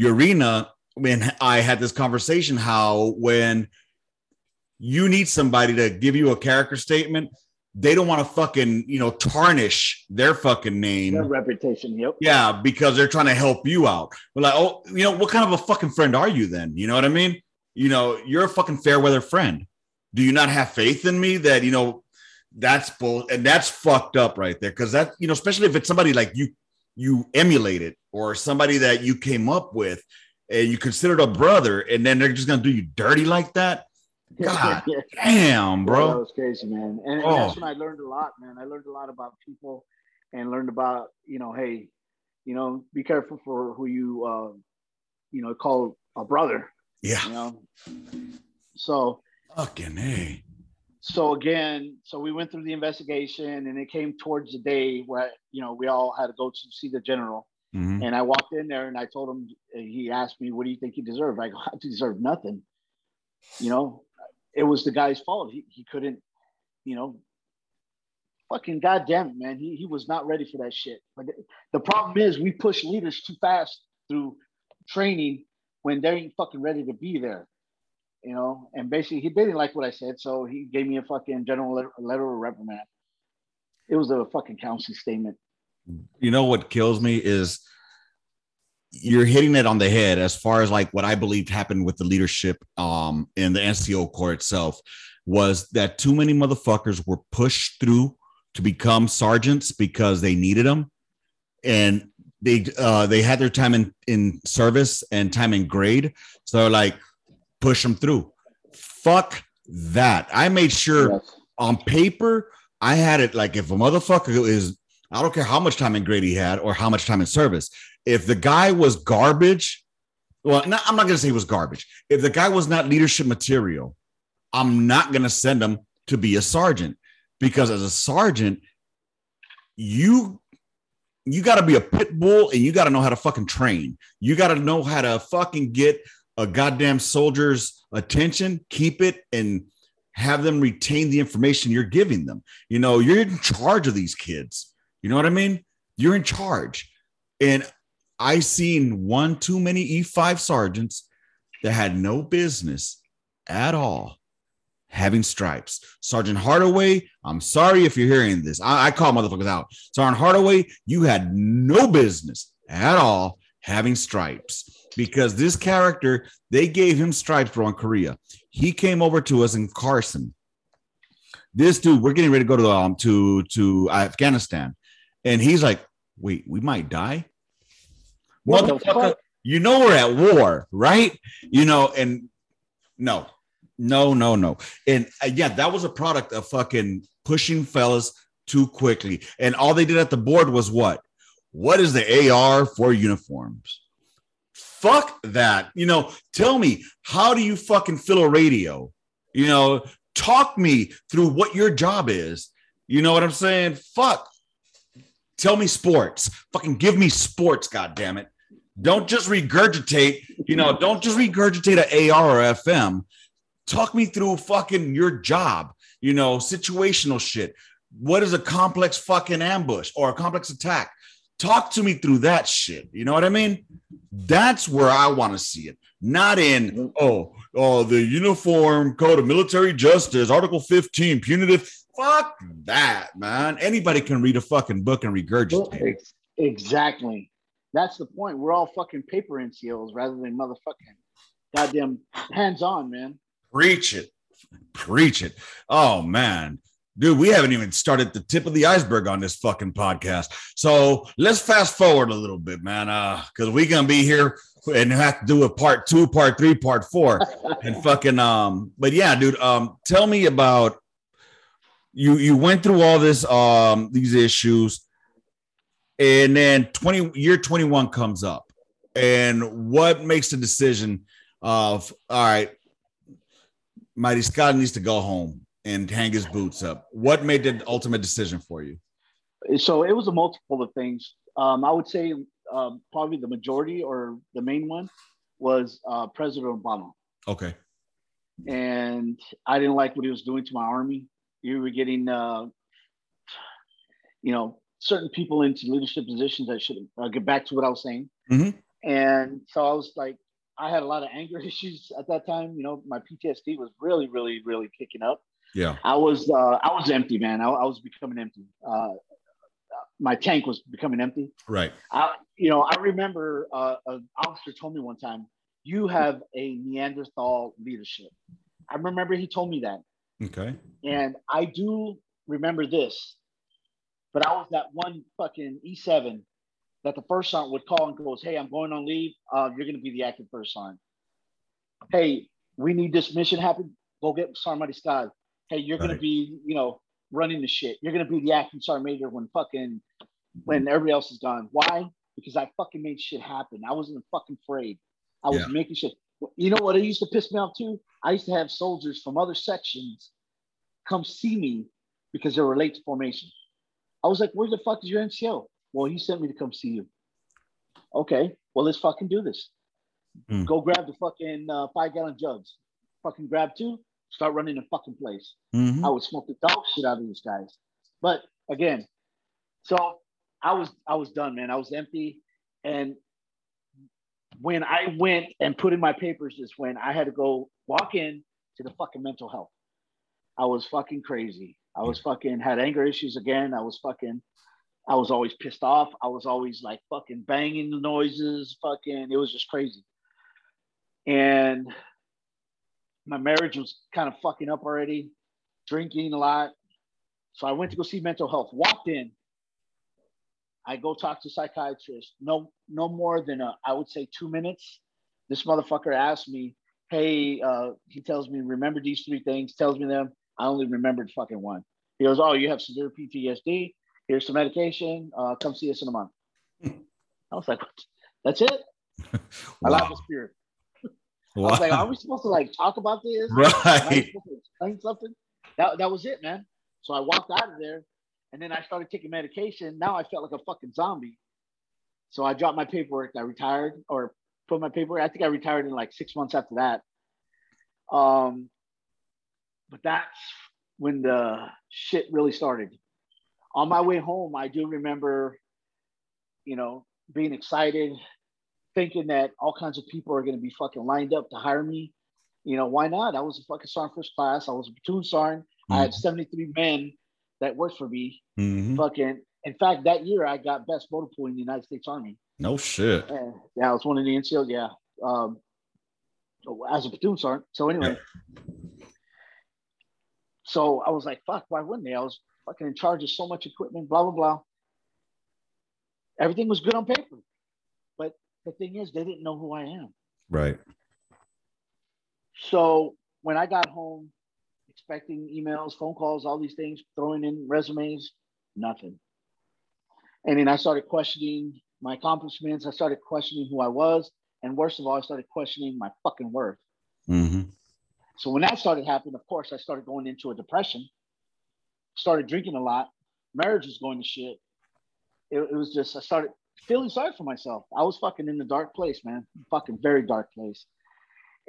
Urena, when I had this conversation, how when you need somebody to give you a character statement, they don't want to fucking you know tarnish their fucking name, their reputation. Yep. Yeah, because they're trying to help you out. But like, oh, you know, what kind of a fucking friend are you then? You know what I mean? You know, you're a fucking fair weather friend. Do you not have faith in me that, you know, that's bull and that's fucked up right there? Cause that, you know, especially if it's somebody like you, you emulated or somebody that you came up with and you considered a brother and then they're just gonna do you dirty like that. God damn, bro. Yeah, that was crazy, man. And, oh. and that's when I learned a lot, man. I learned a lot about people and learned about, you know, hey, you know, be careful for who you, uh, you know, call a brother yeah. You know? So fucking hey. so again, so we went through the investigation, and it came towards the day where you know we all had to go to see the general. Mm-hmm. And I walked in there, and I told him. He asked me, "What do you think he deserved?" I go, "I deserve nothing." You know, it was the guy's fault. He he couldn't, you know, fucking goddamn it, man. He he was not ready for that shit. But the problem is, we push leaders too fast through training when they ain't fucking ready to be there you know, and basically he didn't like what I said, so he gave me a fucking general letter, letter of reprimand. It was a fucking counseling statement. You know what kills me is you're hitting it on the head as far as like what I believed happened with the leadership um in the NCO corps itself was that too many motherfuckers were pushed through to become sergeants because they needed them and they uh they had their time in in service and time in grade so like push them through. Fuck that. I made sure yes. on paper I had it like if a motherfucker is, I don't care how much time in grade he had or how much time in service. If the guy was garbage, well, not, I'm not going to say he was garbage. If the guy was not leadership material, I'm not going to send him to be a sergeant because as a sergeant, you you got to be a pit bull and you got to know how to fucking train. You got to know how to fucking get a goddamn soldier's attention, keep it and have them retain the information you're giving them. You know, you're in charge of these kids. You know what I mean? You're in charge. And I seen one too many E5 sergeants that had no business at all having stripes. Sergeant Hardaway, I'm sorry if you're hearing this. I, I call motherfuckers out. Sergeant Hardaway, you had no business at all having stripes because this character, they gave him stripes for on Korea. He came over to us in Carson. This dude, we're getting ready to go to um to to Afghanistan, and he's like, "Wait, we might die." Motherfucker, you know we're at war, right? You know, and no, no, no, no, and uh, yeah, that was a product of fucking pushing fellas too quickly, and all they did at the board was what? What is the AR for uniforms? fuck that. You know, tell me, how do you fucking fill a radio? You know, talk me through what your job is. You know what I'm saying? Fuck. Tell me sports. Fucking give me sports, god damn it. Don't just regurgitate, you know, don't just regurgitate an AR or FM. Talk me through fucking your job, you know, situational shit. What is a complex fucking ambush or a complex attack? Talk to me through that shit. You know what I mean? That's where I want to see it. Not in oh oh the Uniform Code of Military Justice, Article 15, punitive. Fuck that, man. Anybody can read a fucking book and regurgitate. Exactly. That's the point. We're all fucking paper NCOs rather than motherfucking goddamn hands on, man. Preach it. Preach it. Oh man. Dude, we haven't even started the tip of the iceberg on this fucking podcast. So let's fast forward a little bit, man. Uh, because we're gonna be here and have to do a part two, part three, part four. and fucking um, but yeah, dude, um, tell me about you you went through all this um these issues, and then 20 year 21 comes up. And what makes the decision of all right, Mariscal needs to go home and hang his boots up. What made the ultimate decision for you? So it was a multiple of things. Um, I would say um, probably the majority or the main one was uh, President Obama. Okay. And I didn't like what he was doing to my army. You were getting, uh, you know, certain people into leadership positions. I should uh, get back to what I was saying. Mm-hmm. And so I was like, I had a lot of anger issues at that time. You know, my PTSD was really, really, really kicking up. Yeah. I was uh, I was empty, man. I, I was becoming empty. Uh, my tank was becoming empty. Right. I, you know, I remember uh, an officer told me one time, "You have a Neanderthal leadership." I remember he told me that. Okay. And I do remember this, but I was that one fucking E7 that the first sergeant would call and goes, "Hey, I'm going on leave. Uh, you're going to be the active first sergeant. Hey, we need this mission happen. Go get Sergeant Mariscal hey, you're right. gonna be, you know, running the shit. You're gonna be the acting sergeant major when fucking when everybody else is gone. Why? Because I fucking made shit happen. I wasn't fucking afraid. I was yeah. making shit. You know what? It used to piss me off too. I used to have soldiers from other sections come see me because they were late to formation. I was like, where the fuck is your NCO? Well, he sent me to come see you. Okay, well, let's fucking do this. Mm. Go grab the fucking uh, five gallon jugs. Fucking grab two, start running the fucking place. Mm-hmm. I would smoke the dog shit out of these guys. But again, so I was I was done, man. I was empty. And when I went and put in my papers is when I had to go walk in to the fucking mental health. I was fucking crazy. I was fucking had anger issues again. I was fucking I was always pissed off. I was always like fucking banging the noises, fucking it was just crazy. And my marriage was kind of fucking up already, drinking a lot. So I went to go see mental health. Walked in. I go talk to psychiatrist. No, no more than a, I would say two minutes. This motherfucker asked me, "Hey," uh, he tells me, "Remember these three things." Tells me them. I only remembered fucking one. He goes, "Oh, you have severe PTSD. Here's some medication. Uh, come see us in a month." I was like, "That's it." wow. I love the spirit. Wow. I was like, "Are we supposed to like talk about this? Right? explain something?" That that was it, man. So I walked out of there, and then I started taking medication. Now I felt like a fucking zombie. So I dropped my paperwork. I retired, or put my paperwork. I think I retired in like six months after that. Um, but that's when the shit really started. On my way home, I do remember, you know, being excited, thinking that all kinds of people are going to be fucking lined up to hire me. You know, why not? I was a fucking sergeant first class. I was a platoon sergeant. Mm-hmm. I had mm-hmm. 73 men that worked for me. Mm-hmm. Fucking, in fact, that year I got best motor pool in the United States Army. No shit. And, yeah, I was one of the NCOs. Yeah. Um, as a platoon sergeant. So anyway. So I was like, fuck, why wouldn't they? I was fucking in charge of so much equipment, blah, blah, blah. Everything was good on paper. But the thing is, they didn't know who I am. Right. So when I got home, expecting emails, phone calls, all these things, throwing in resumes, nothing. And then I started questioning my accomplishments. I started questioning who I was. And worst of all, I started questioning my fucking worth. Mm-hmm. So when that started happening, of course, I started going into a depression, started drinking a lot, marriage was going to shit. It, it, was just, I started feeling sorry for myself. I was fucking in the dark place, man, fucking very dark place.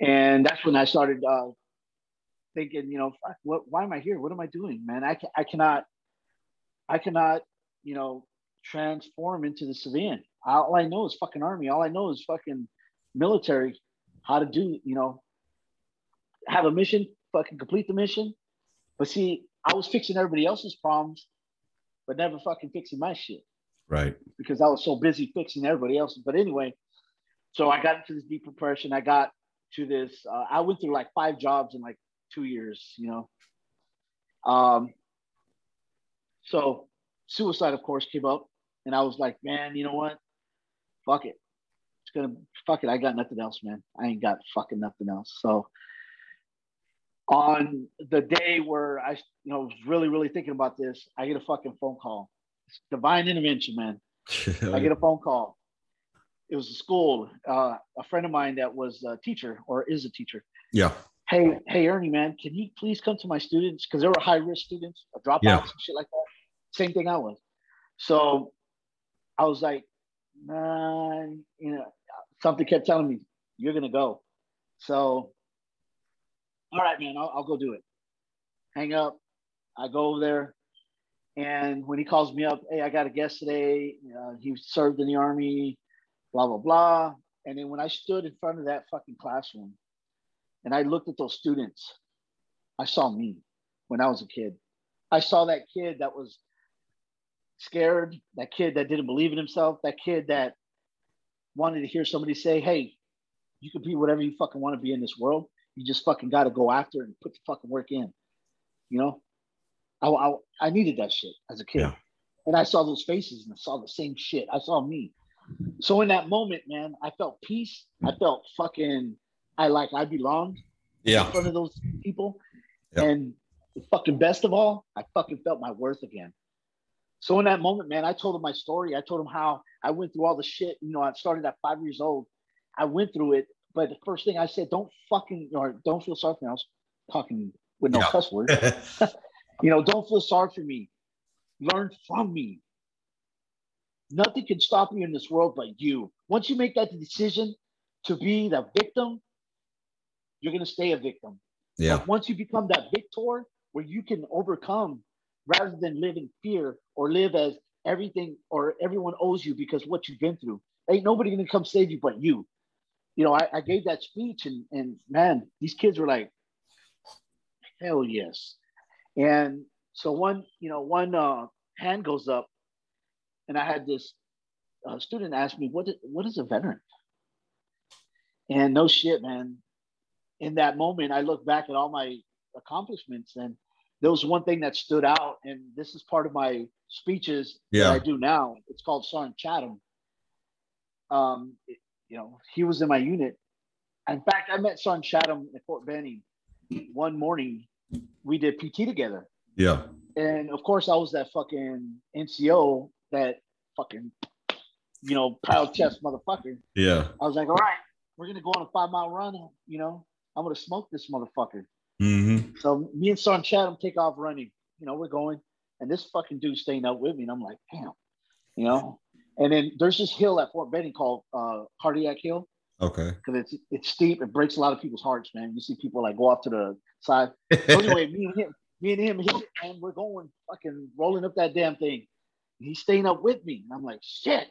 And that's when I started uh, thinking, you know, what, why am I here? What am I doing, man? I, I cannot, I cannot, you know, transform into the civilian. All I know is fucking army. All I know is fucking military, how to do, you know, have a mission, fucking complete the mission. But see, I was fixing everybody else's problems, but never fucking fixing my shit. Right. Because I was so busy fixing everybody else's. But anyway, so I got into this deep depression. I got to this. Uh, I went through like five jobs in like two years. You know. Um. So suicide, of course, came up, and I was like, man, you know what? Fuck it. It's gonna fuck it. I got nothing else, man. I ain't got fucking nothing else. So on the day where I, you know, was really, really thinking about this, I get a fucking phone call. It's divine intervention, man. I get a phone call. It was a school, uh, a friend of mine that was a teacher or is a teacher. Yeah. Hey, hey, Ernie, man, can you please come to my students because they were high risk students, dropouts yeah. and shit like that. Same thing I was. So I was like, man, you know, something kept telling me you're gonna go. So all right, man, I'll, I'll go do it. Hang up. I go over there. And when he calls me up, hey, I got a guest today. Uh, he served in the army, blah, blah, blah. And then when I stood in front of that fucking classroom and I looked at those students, I saw me when I was a kid. I saw that kid that was scared, that kid that didn't believe in himself, that kid that wanted to hear somebody say, hey, you can be whatever you fucking want to be in this world you just fucking got to go after and put the fucking work in. You know, I, I, I needed that shit as a kid. Yeah. And I saw those faces and I saw the same shit. I saw me. So in that moment, man, I felt peace. I felt fucking, I like, I belonged yeah. in front of those people. Yeah. And the fucking best of all, I fucking felt my worth again. So in that moment, man, I told him my story. I told him how I went through all the shit. You know, I started at five years old. I went through it but the first thing I said, don't fucking or don't feel sorry for me. I was talking with no yeah. cuss word. You know, don't feel sorry for me. Learn from me. Nothing can stop you in this world but you. Once you make that decision to be the victim, you're going to stay a victim. Yeah. But once you become that victor where you can overcome rather than live in fear or live as everything or everyone owes you because what you've been through. Ain't nobody gonna come save you but you. You know, I, I gave that speech and and man, these kids were like, hell yes. And so one, you know, one uh, hand goes up, and I had this uh, student ask me, "What is, what is a veteran?" And no shit, man. In that moment, I look back at all my accomplishments, and there was one thing that stood out, and this is part of my speeches Yeah. that I do now. It's called Sergeant Chatham. Um, it- you know, he was in my unit. In fact, I met Sergeant Chatham at Fort Benning one morning. We did PT together, Yeah. and of course, I was that fucking NCO, that fucking, you know, proud chest motherfucker. Yeah. I was like, all right, we're gonna go on a five mile run. You know, I'm gonna smoke this motherfucker. Mm-hmm. So me and Sergeant Chatham take off running. You know, we're going, and this fucking dude's staying up with me, and I'm like, damn, you know. And then there's this hill at Fort Benning called uh, Cardiac Hill Okay. because it's it's steep. It breaks a lot of people's hearts, man. You see people like go off to the side. So anyway, me and him, me and him hit it, and we're going fucking rolling up that damn thing. He's staying up with me, and I'm like, shit,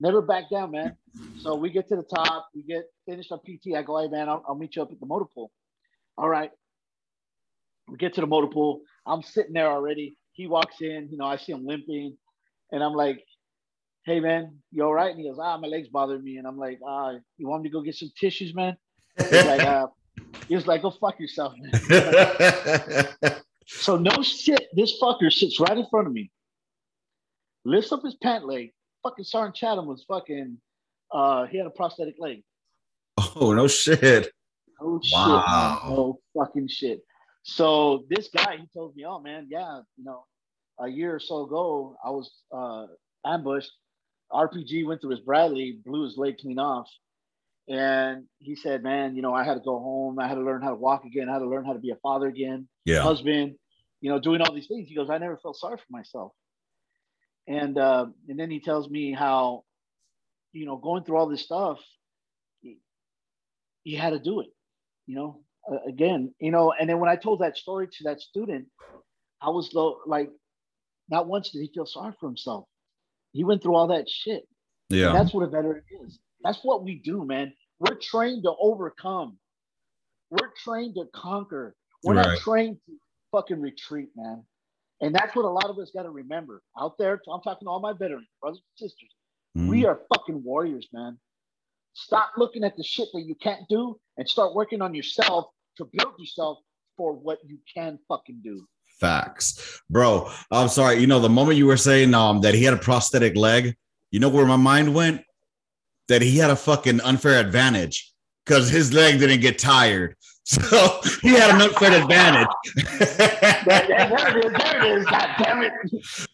never back down, man. So we get to the top, we get finished our PT. I go, hey man, I'll, I'll meet you up at the motor pool. All right. We get to the motor pool. I'm sitting there already. He walks in, you know, I see him limping, and I'm like, hey man, you all right? And he goes, ah, my legs bother me. And I'm like, ah, you want me to go get some tissues, man? He's like, uh, he was like, go fuck yourself, man. So no shit, this fucker sits right in front of me, lifts up his pant leg. Fucking Sergeant Chatham was fucking, uh, he had a prosthetic leg. oh no shit. Oh shit, man. Oh fucking shit. So this guy, he told me, oh man, yeah, you know, a year or so ago, I was uh, ambushed. RPG went through his Bradley, blew his leg clean off. And he said, man, you know, I had to go home. I had to learn how to walk again. I had to learn how to be a father again, Yeah. husband, you know, doing all these things. He goes, I never felt sorry for myself. And uh, and then he tells me how, you know, going through all this stuff, he, he had to do it you know uh, again you know and then when i told that story to that student i was low, like not once did he feel sorry for himself he went through all that shit Yeah. that's what a veteran is that's what we do man we're trained to overcome we're trained to conquer we're Right. not trained to fucking retreat man and that's what a lot of us got to remember out there i'm talking to all my veterans brothers and sisters Mhm. we are fucking warriors, man. Stop looking at the shit that you can't do and start working on yourself to build yourself for what you can fucking do. Facts, bro. I'm sorry. You know, the moment you were saying um that he had a prosthetic leg, you know where my mind went? That he had a fucking unfair advantage because his leg didn't get tired, so he had an unfair advantage. There, there it is. There it is. God damn it.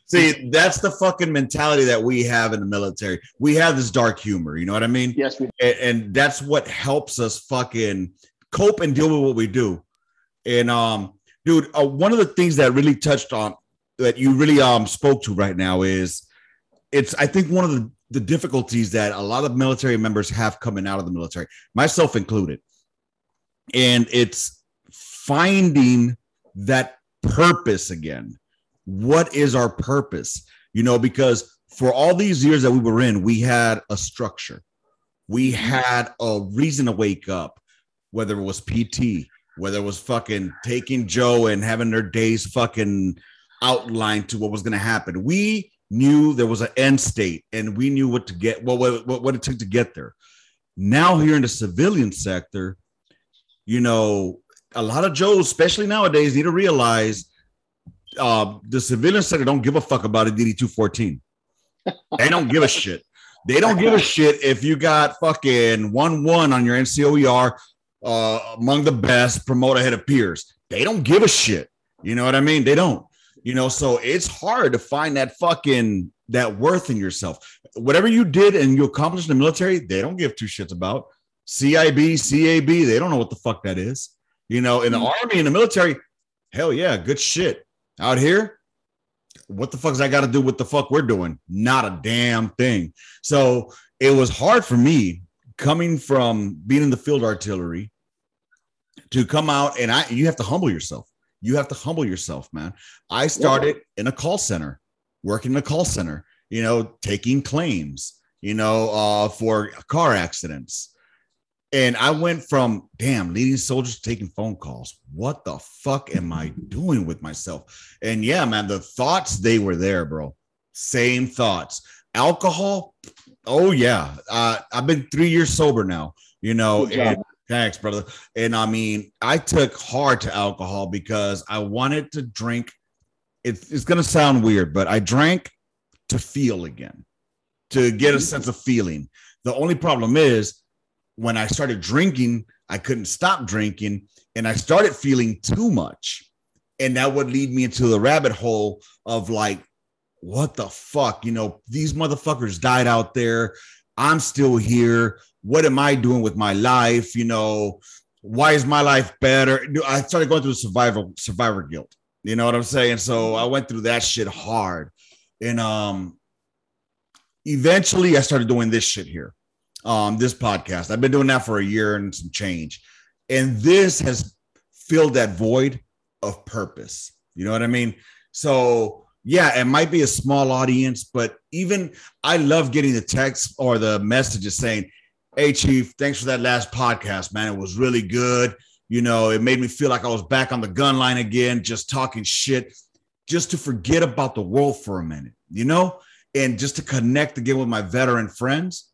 See, that's the fucking mentality that we have in the military. We have this dark humor. You know what I mean? Yes, we and, and that's what helps us fucking cope and deal with what we do. And um, dude, uh, one of the things that really touched on that you really um spoke to right now is it's I think one of the the difficulties that a lot of military members have coming out of the military, myself included, and it's finding that purpose again. What is our purpose? You know, because for all these years that we were in, we had a structure we had a reason to wake up, whether it was PT, whether it was fucking taking Joe and having their days fucking outlined to what was going to happen. We knew there was an end state and we knew what to get, what, what, what it took to get there. Now, here in the civilian sector, you know, a lot of Joes, especially nowadays, need to realize uh, the civilian sector don't give a fuck about a DD 214. They don't give a shit. They don't give a shit if you got fucking one one on your NCOER uh, among the best, promote ahead of peers. They don't give a shit. You know what I mean? They don't. You know, so it's hard to find that fucking that worth in yourself. Whatever you did and you accomplished in the military, they don't give two shits about. CIB, CAB, they don't know what the fuck that is. You know, in the army, in the military, hell yeah, good shit. Out here, what the fuck's that got to do with the fuck we're doing? Not a damn thing. So it was hard for me coming from being in the field artillery to come out and I you have to humble yourself. You have to humble yourself, man. I started yeah. in a call center, working in a call center, you know, taking claims, you know, uh, for car accidents. And I went from damn leading soldiers taking phone calls. What the fuck am I doing with myself? And yeah, man, the thoughts they were there, bro. Same thoughts. Alcohol, oh yeah. Uh, I've been three years sober now, you know, and Thanks, brother. And I mean, I took hard to alcohol because I wanted to drink. It, it's going to sound weird, but I drank to feel again, to get a sense of feeling. The only problem is when I started drinking, I couldn't stop drinking and I started feeling too much. And that would lead me into the rabbit hole of like, what the fuck? You know, these motherfuckers died out there. I'm still here what am I doing with my life? You know, why is my life better? I started going through survival survivor guilt. You know what I'm saying? So I went through that shit hard. And um eventually I started doing this shit here. Um, this podcast. I've been doing that for a year and some change. And this has filled that void of purpose. You know what I mean? So yeah, it might be a small audience, but even I love getting the text or the messages saying, Hey, Chief, thanks for that last podcast, man. It was really good. You know, it made me feel like I was back on the gun line again, just talking shit, just to forget about the world for a minute, you know, and just to connect again with my veteran friends.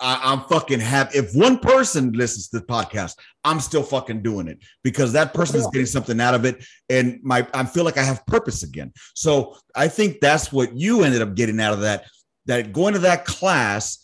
I, am fucking happy. If one person listens to the podcast, I'm still fucking doing it because that person is getting something out of it, and my I feel like I have purpose again. So I think that's what you ended up getting out of that. That going to that class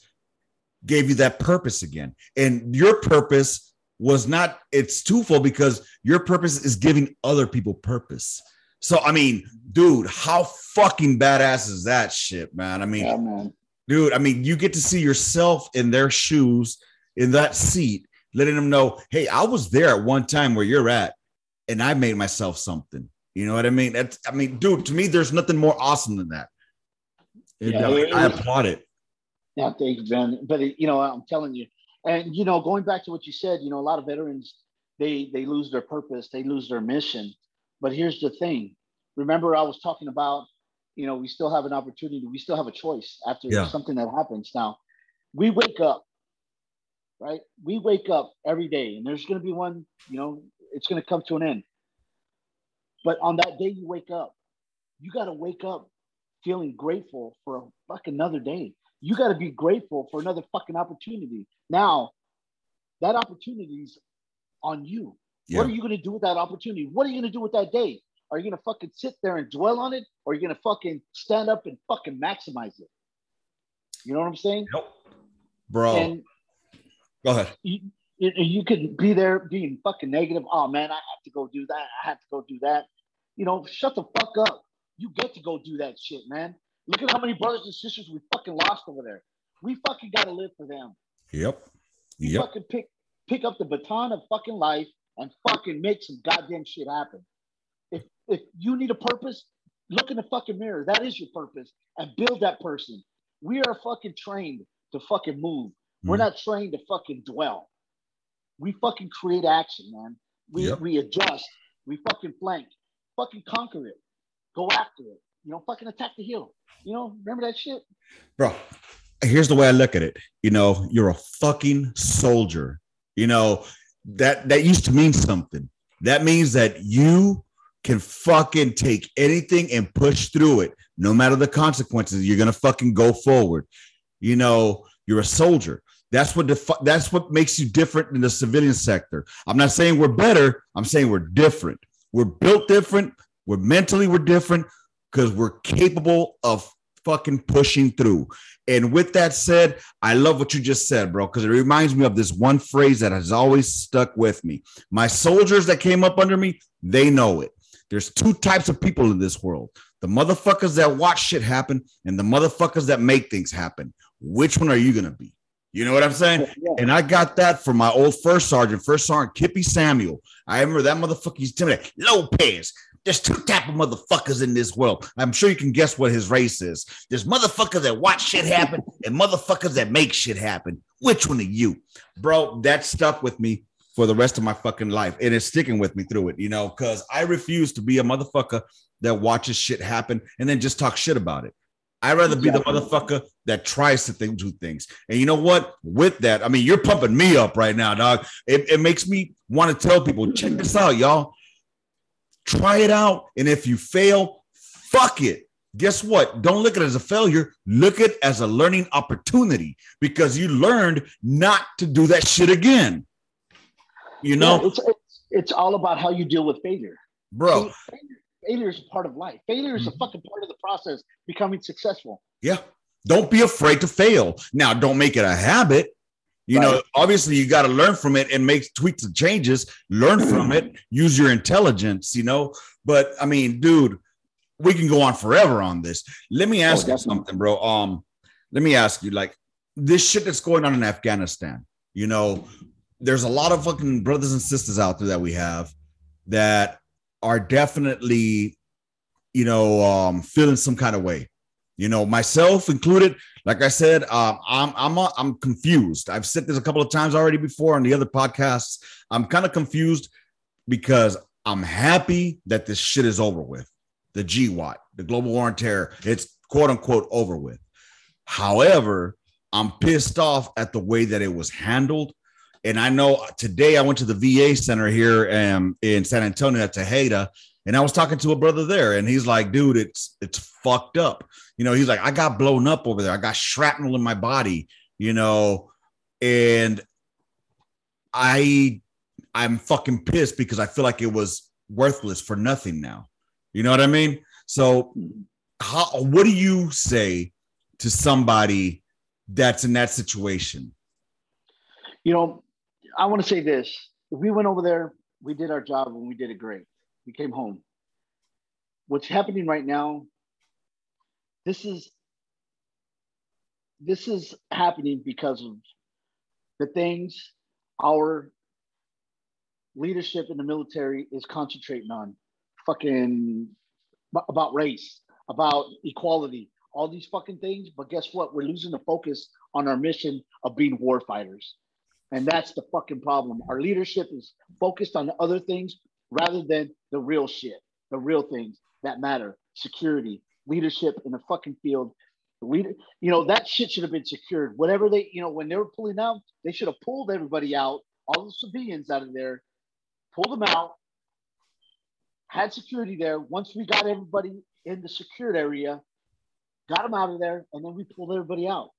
gave you that purpose again. And your purpose was not, it's twofold because your purpose is giving other people purpose. So, I mean, dude, how fucking badass is that shit, man? I mean, yeah, man. Dude, I mean, you get to see yourself in their shoes, in that seat, letting them know, hey, I was there at one time where you're at, and I made myself something. You know what I mean? That's, I mean, dude, to me, there's nothing more awesome than that. Yeah, I, I applaud it. Yeah, thank you, Ben. But you know, I'm telling you, and you know, going back to what you said, you know, a lot of veterans they they lose their purpose, they lose their mission. But here's the thing: remember, I was talking about, you know, we still have an opportunity, we still have a choice after yeah. something that happens. Now, we wake up, right? We wake up every day, and there's going to be one, you know, it's going to come to an end. But on that day you wake up, you got to wake up feeling grateful for a fuck another day you got to be grateful for another fucking opportunity. Now, that opportunity's on you. Yeah. What are you going to do with that opportunity? What are you going to do with that day? Are you going to fucking sit there and dwell on it, or are you going to fucking stand up and fucking maximize it? You know what I'm saying? Nope. Bro. And Go ahead. You, you could be there being fucking negative. Oh man, I have to go do that. I have to go do that. You know, shut the fuck up. You get to go do that shit, man. Look at how many brothers and sisters we fucking lost over there. We fucking got to live for them. Yep. Yep. Fucking pick pick up the baton of fucking life and fucking make some goddamn shit happen. If you need a purpose, look in the fucking mirror. That is your purpose, and build that person. We are fucking trained to fucking move. Mm. We're not trained to fucking dwell. We fucking create action, man. We yep. we adjust. We fucking flank. Fucking conquer it. Go after it. You know, fucking attack the hill. You know, remember that shit? Bro, here's the way I look at it. You know, you're a fucking soldier. You know, that that used to mean something. That means that you can fucking take anything and push through it, no matter the consequences. You're gonna fucking go forward. You know, you're a soldier. That's what defi- that's what makes you different in the civilian sector. I'm not saying we're better. I'm saying we're different. We're built different. We're mentally we're different because we're capable of fucking pushing through. And with that said, I love what you just said, bro, because it reminds me of this one phrase that has always stuck with me. My soldiers that came up under me, they know it. There's two types of people in this world the motherfuckers that watch shit happen and the motherfuckers that make things happen. Which one are you going to be? You know what I'm saying? Yeah. And I got that from my old first sergeant, first sergeant Kippy Samuel. I remember that motherfucker. Me, Lopez, There's two type of motherfuckers in this world. I'm sure you can guess what his race is. There's motherfuckers that watch shit happen and motherfuckers that make shit happen. Which one are you, bro? That stuck with me for the rest of my fucking life, and it's sticking with me through it. You know, because I refuse to be a motherfucker that watches shit happen and then just talk shit about it. I'd rather be the motherfucker that tries to think, do things. And you know what? With that, I mean, you're pumping me up right now, dog. It, it makes me want to tell people, check this out, y'all. Try it out. And if you fail, fuck it. Guess what? Don't look at it as a failure. Look at it as a learning opportunity because you learned not to do that shit again. You know, yeah, it's, it's, it's all about how you deal with failure, bro. Failure, failure is part of life. Failure is a mm-hmm. fucking part of the process becoming successful. Yeah. Don't be afraid to fail. Now, don't make it a habit. You right. know, obviously you got to learn from it and make tweaks and changes, learn from it, use your intelligence, you know. But I mean, dude, we can go on forever on this. Let me ask oh, you something, bro. Um, let me ask you, like, this shit that's going on in Afghanistan, you know, there's a lot of fucking brothers and sisters out there that we have that are definitely, you know, um, feeling some kind of way. You know, myself included. Like I said, um, I'm I'm uh, I'm confused. I've said this a couple of times already before on the other podcasts. I'm kind of confused because I'm happy that this shit is over with. The GWOT, the global war on terror, it's quote unquote over with. However, I'm pissed off at the way that it was handled and I know today I went to the VA center here um, in San Antonio at Tejeda, and I was talking to a brother there, and he's like, "Dude, it's it's fucked up." You know, he's like, "I got blown up over there. I got shrapnel in my body." You know, and I I'm fucking pissed because I feel like it was worthless for nothing now. You know what I mean? So, how what do you say to somebody that's in that situation? You know, I want to say this. If we went over there, we did our job and we did it great. We came home. What's happening right now, this is this is happening because of the things our leadership in the military is concentrating on fucking about race, about equality, all these fucking things. But guess what? We're losing the focus on our mission of being war fighters. And that's the fucking problem. Our leadership is focused on other things rather than the real shit, the real things that matter security, leadership in the fucking field. Leader, you know, that shit should have been secured. Whatever they, you know, when they were pulling out, they should have pulled everybody out, all the civilians out of there, pulled them out, had security there. Once we got everybody in the secured area, got them out of there, and then we pulled everybody out.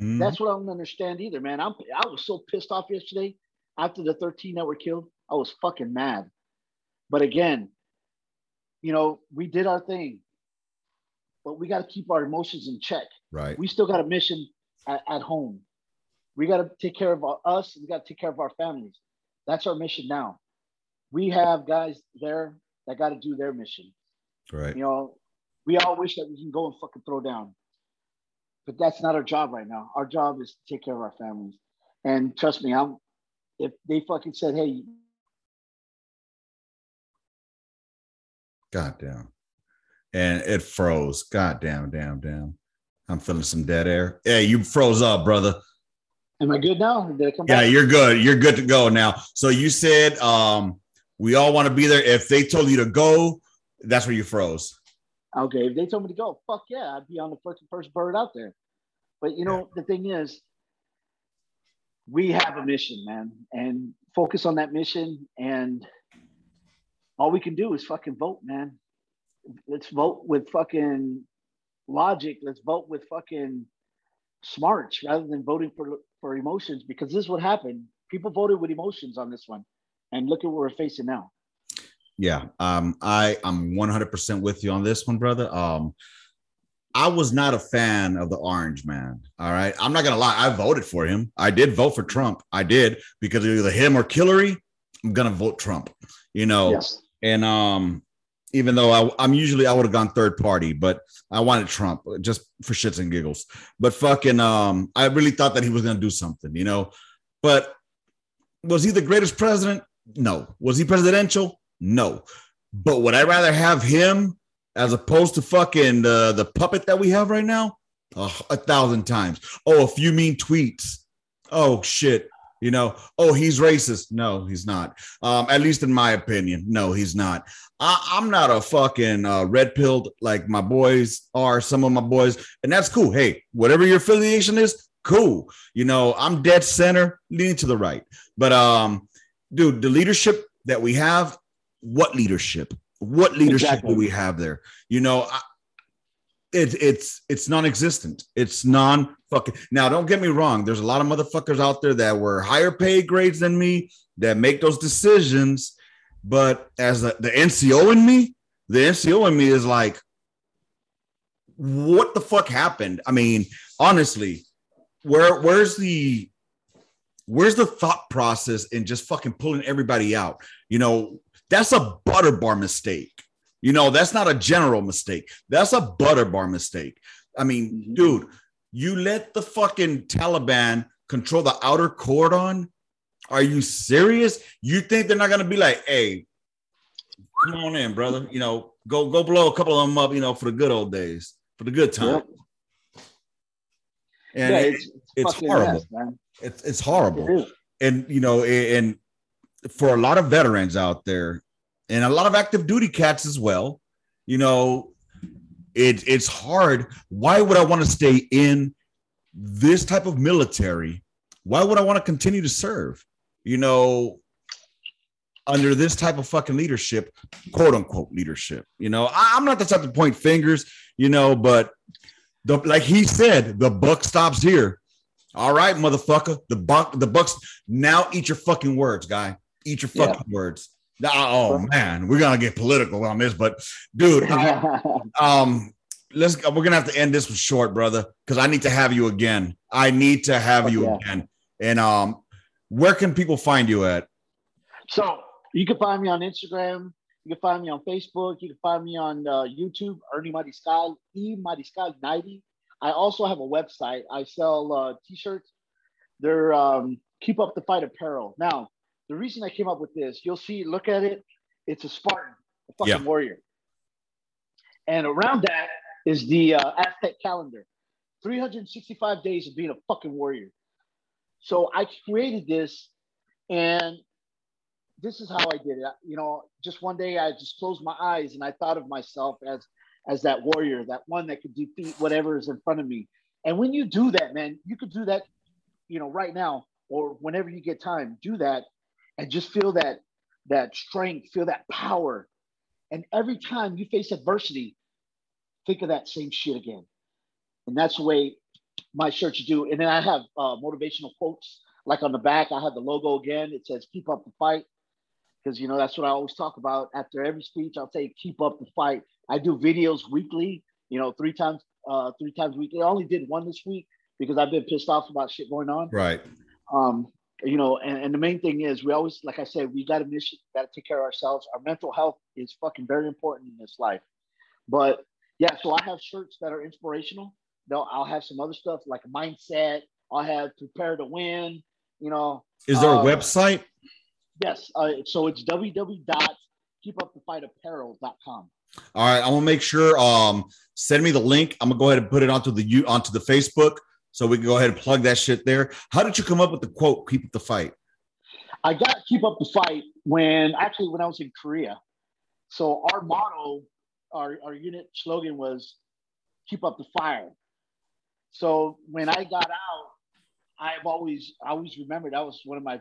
Mm-hmm. That's what I don't understand either, man. I'm I was so pissed off yesterday after the 13 that were killed. I was fucking mad. But again, you know, we did our thing, but we got to keep our emotions in check. Right. We still got a mission at, at home. We got to take care of our, us. We got to take care of our families. That's our mission now. We have guys there that got to do their mission. Right. You know, we all wish that we can go and fucking throw down but that's not our job right now. Our job is to take care of our families. And trust me, I'm if they fucking said, hey, God damn. And it froze. God damn, damn, damn. I'm feeling some dead air. Yeah, you froze up, brother. Am I good now? Did I come yeah, back? you're good. You're good to go now. So you said um we all want to be there. If they told you to go, that's where you froze. Okay, if they told me to go, fuck yeah, I'd be on the first first bird out there. But you know, the thing is, we have a mission, man, and focus on that mission. And all we can do is fucking vote, man. Let's vote with fucking logic. Let's vote with fucking smarts rather than voting for for emotions. Because this is what happened. People voted with emotions on this one, and look at what we're facing now. Yeah, um, I I'm 100% with you on this one, brother. Um, I was not a fan of the orange man. All right. I'm not going to lie. I voted for him. I did vote for Trump. I did because either him or Hillary, I'm going to vote Trump, you know? Yes. And, um, even though I, am usually, I would have gone third party, but I wanted Trump just for shits and giggles. But fucking, um, I really thought that he was going to do something, you know? But was he the greatest president? No. Was he presidential? No. But would I rather have him as opposed to fucking the the puppet that we have right now? a thousand times. Oh, a few mean tweets. Oh shit. You know, oh, he's racist. No, he's not. Um, at least in my opinion, no, he's not. I, am not a fucking uh, red pilled like my boys are. Some of my boys, and that's cool. Hey, whatever your affiliation is, cool. You know, I'm dead center, leaning to the right. But um, dude, the leadership that we have, what leadership? What leadership exactly. do we have there? You know, I, it, it's it's non-existent. It's non fucking. Now, don't get me wrong. There's a lot of motherfuckers out there that were higher paid grades than me that make those decisions. But as the, the NCO in me, the NCO in me is like, what the fuck happened? I mean, honestly, where where's the where's the thought process in just fucking pulling everybody out? You know, that's a butter bar mistake. You know, that's not a general mistake. That's a butter bar mistake. I mean, mm-hmm. dude, you let the fucking Taliban control the outer cordon. Are you serious? You think they're not gonna be like, hey, come on in, brother? You know, go go blow a couple of them up, you know, for the good old days, for the good time. And yeah, it's, it's, it's horrible. Mess, man. It's it's horrible. It and you know, and for a lot of veterans out there, and a lot of active duty cats as well. You know, it, it's hard. Why would I want to stay in this type of military? Why would I want to continue to serve? You know, under this type of fucking leadership, quote unquote leadership. You know, I, am not the type to point fingers, you know, but the, like he said, the buck stops here. All right, motherfucker. The buck, the bucks. Now eat your fucking words, guy. Eat your fucking yeah. words. Oh man, we're gonna get political on this, but dude, um, let's we're gonna have to end this with short, brother, because I need to have you again. I need to have you yeah. again. And um, where can people find you at? So you can find me on Instagram. You can find me on Facebook. You can find me on uh, YouTube, Ernie Mariscal, E Mariscal 90. I also have a website. I sell uh, t-shirts. They're um, Keep Up the Fight apparel. Now, the reason I came up with this, you'll see, look at it. It's a Spartan, a fucking yeah. warrior. And around that is the uh, Aztec calendar 365 days of being a fucking warrior. So I created this, and this is how I did it. You know, just one day I just closed my eyes and I thought of myself as as that warrior, that one that could defeat whatever is in front of me. And when you do that, man, you could do that, you know, right now or whenever you get time, do that and just feel that that strength, feel that power. And every time you face adversity, think of that same shit again. And that's the way my shirts do. And then I have uh, motivational quotes, like on the back, I have the logo again. It says "Keep up the fight," because you know that's what I always talk about. After every speech, I'll say "Keep up the fight." I do videos weekly, you know, three times, uh, three times weekly. I only did one this week because I've been pissed off about shit going on. Right. Um, you know, and, and the main thing is we always, like I said, we got a mission, got to take care of ourselves. Our mental health is fucking very important in this life. But yeah, so I have shirts that are inspirational. They'll, I'll have some other stuff like mindset. I'll have prepare to win. You know, is there a um, website? Yes. Uh, so it's www.keepupthefightapparel.com. All right, I'm gonna make sure. Um, send me the link. I'm gonna go ahead and put it onto the onto the Facebook so we can go ahead and plug that shit there. How did you come up with the quote, keep up the fight? I got keep up the fight when actually when I was in Korea. So our motto, our, our unit slogan was keep up the fire. So when I got out, I've always I always remembered that was one of my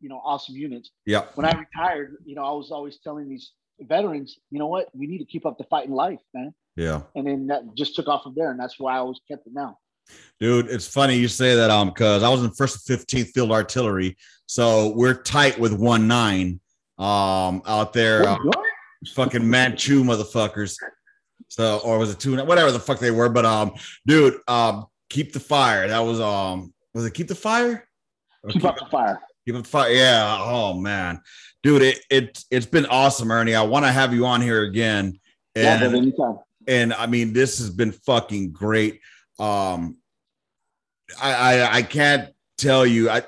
you know awesome units. Yeah. When I retired, you know, I was always telling these veterans, you know what, we need to keep up the fight in life, man. Yeah. And then that just took off from there, and that's why I always kept it now. Dude, it's funny you say that um because I was in first and 15th field artillery, so we're tight with one nine um out there. Uh, fucking Manchu motherfuckers. So or was it two whatever the fuck they were, but um dude, um keep the fire. That was um was it keep the fire? Keep, keep up the fire. Keep up the fire. Yeah. Oh man. Dude, it, it it's been awesome, Ernie. I want to have you on here again. And, yeah, and I mean, this has been fucking great um I, I i can't tell you i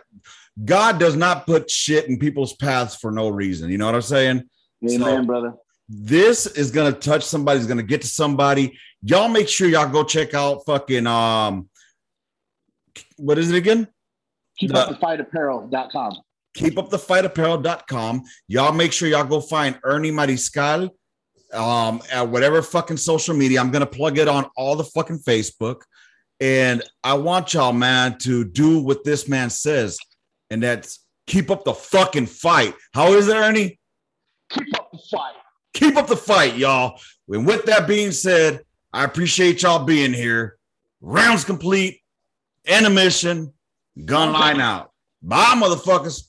god does not put shit in people's paths for no reason you know what i'm saying amen so, brother This is gonna touch somebody. Is gonna get to somebody. Y'all make sure y'all go check out fucking um. What is it again? Keep The- up the fight apparel.com. keepupthefightapparel.com. Y'all make sure y'all go find Ernie Mariscal um, at whatever fucking social media. I'm gonna plug it on all the fucking Facebook. And I want y'all, man, to do what this man says, and that's keep up the fucking fight. How is it, Ernie? Keep up the fight. Keep up the fight, y'all. And with that being said, I appreciate y'all being here. Rounds complete, of gun line out. Bye, motherfuckers.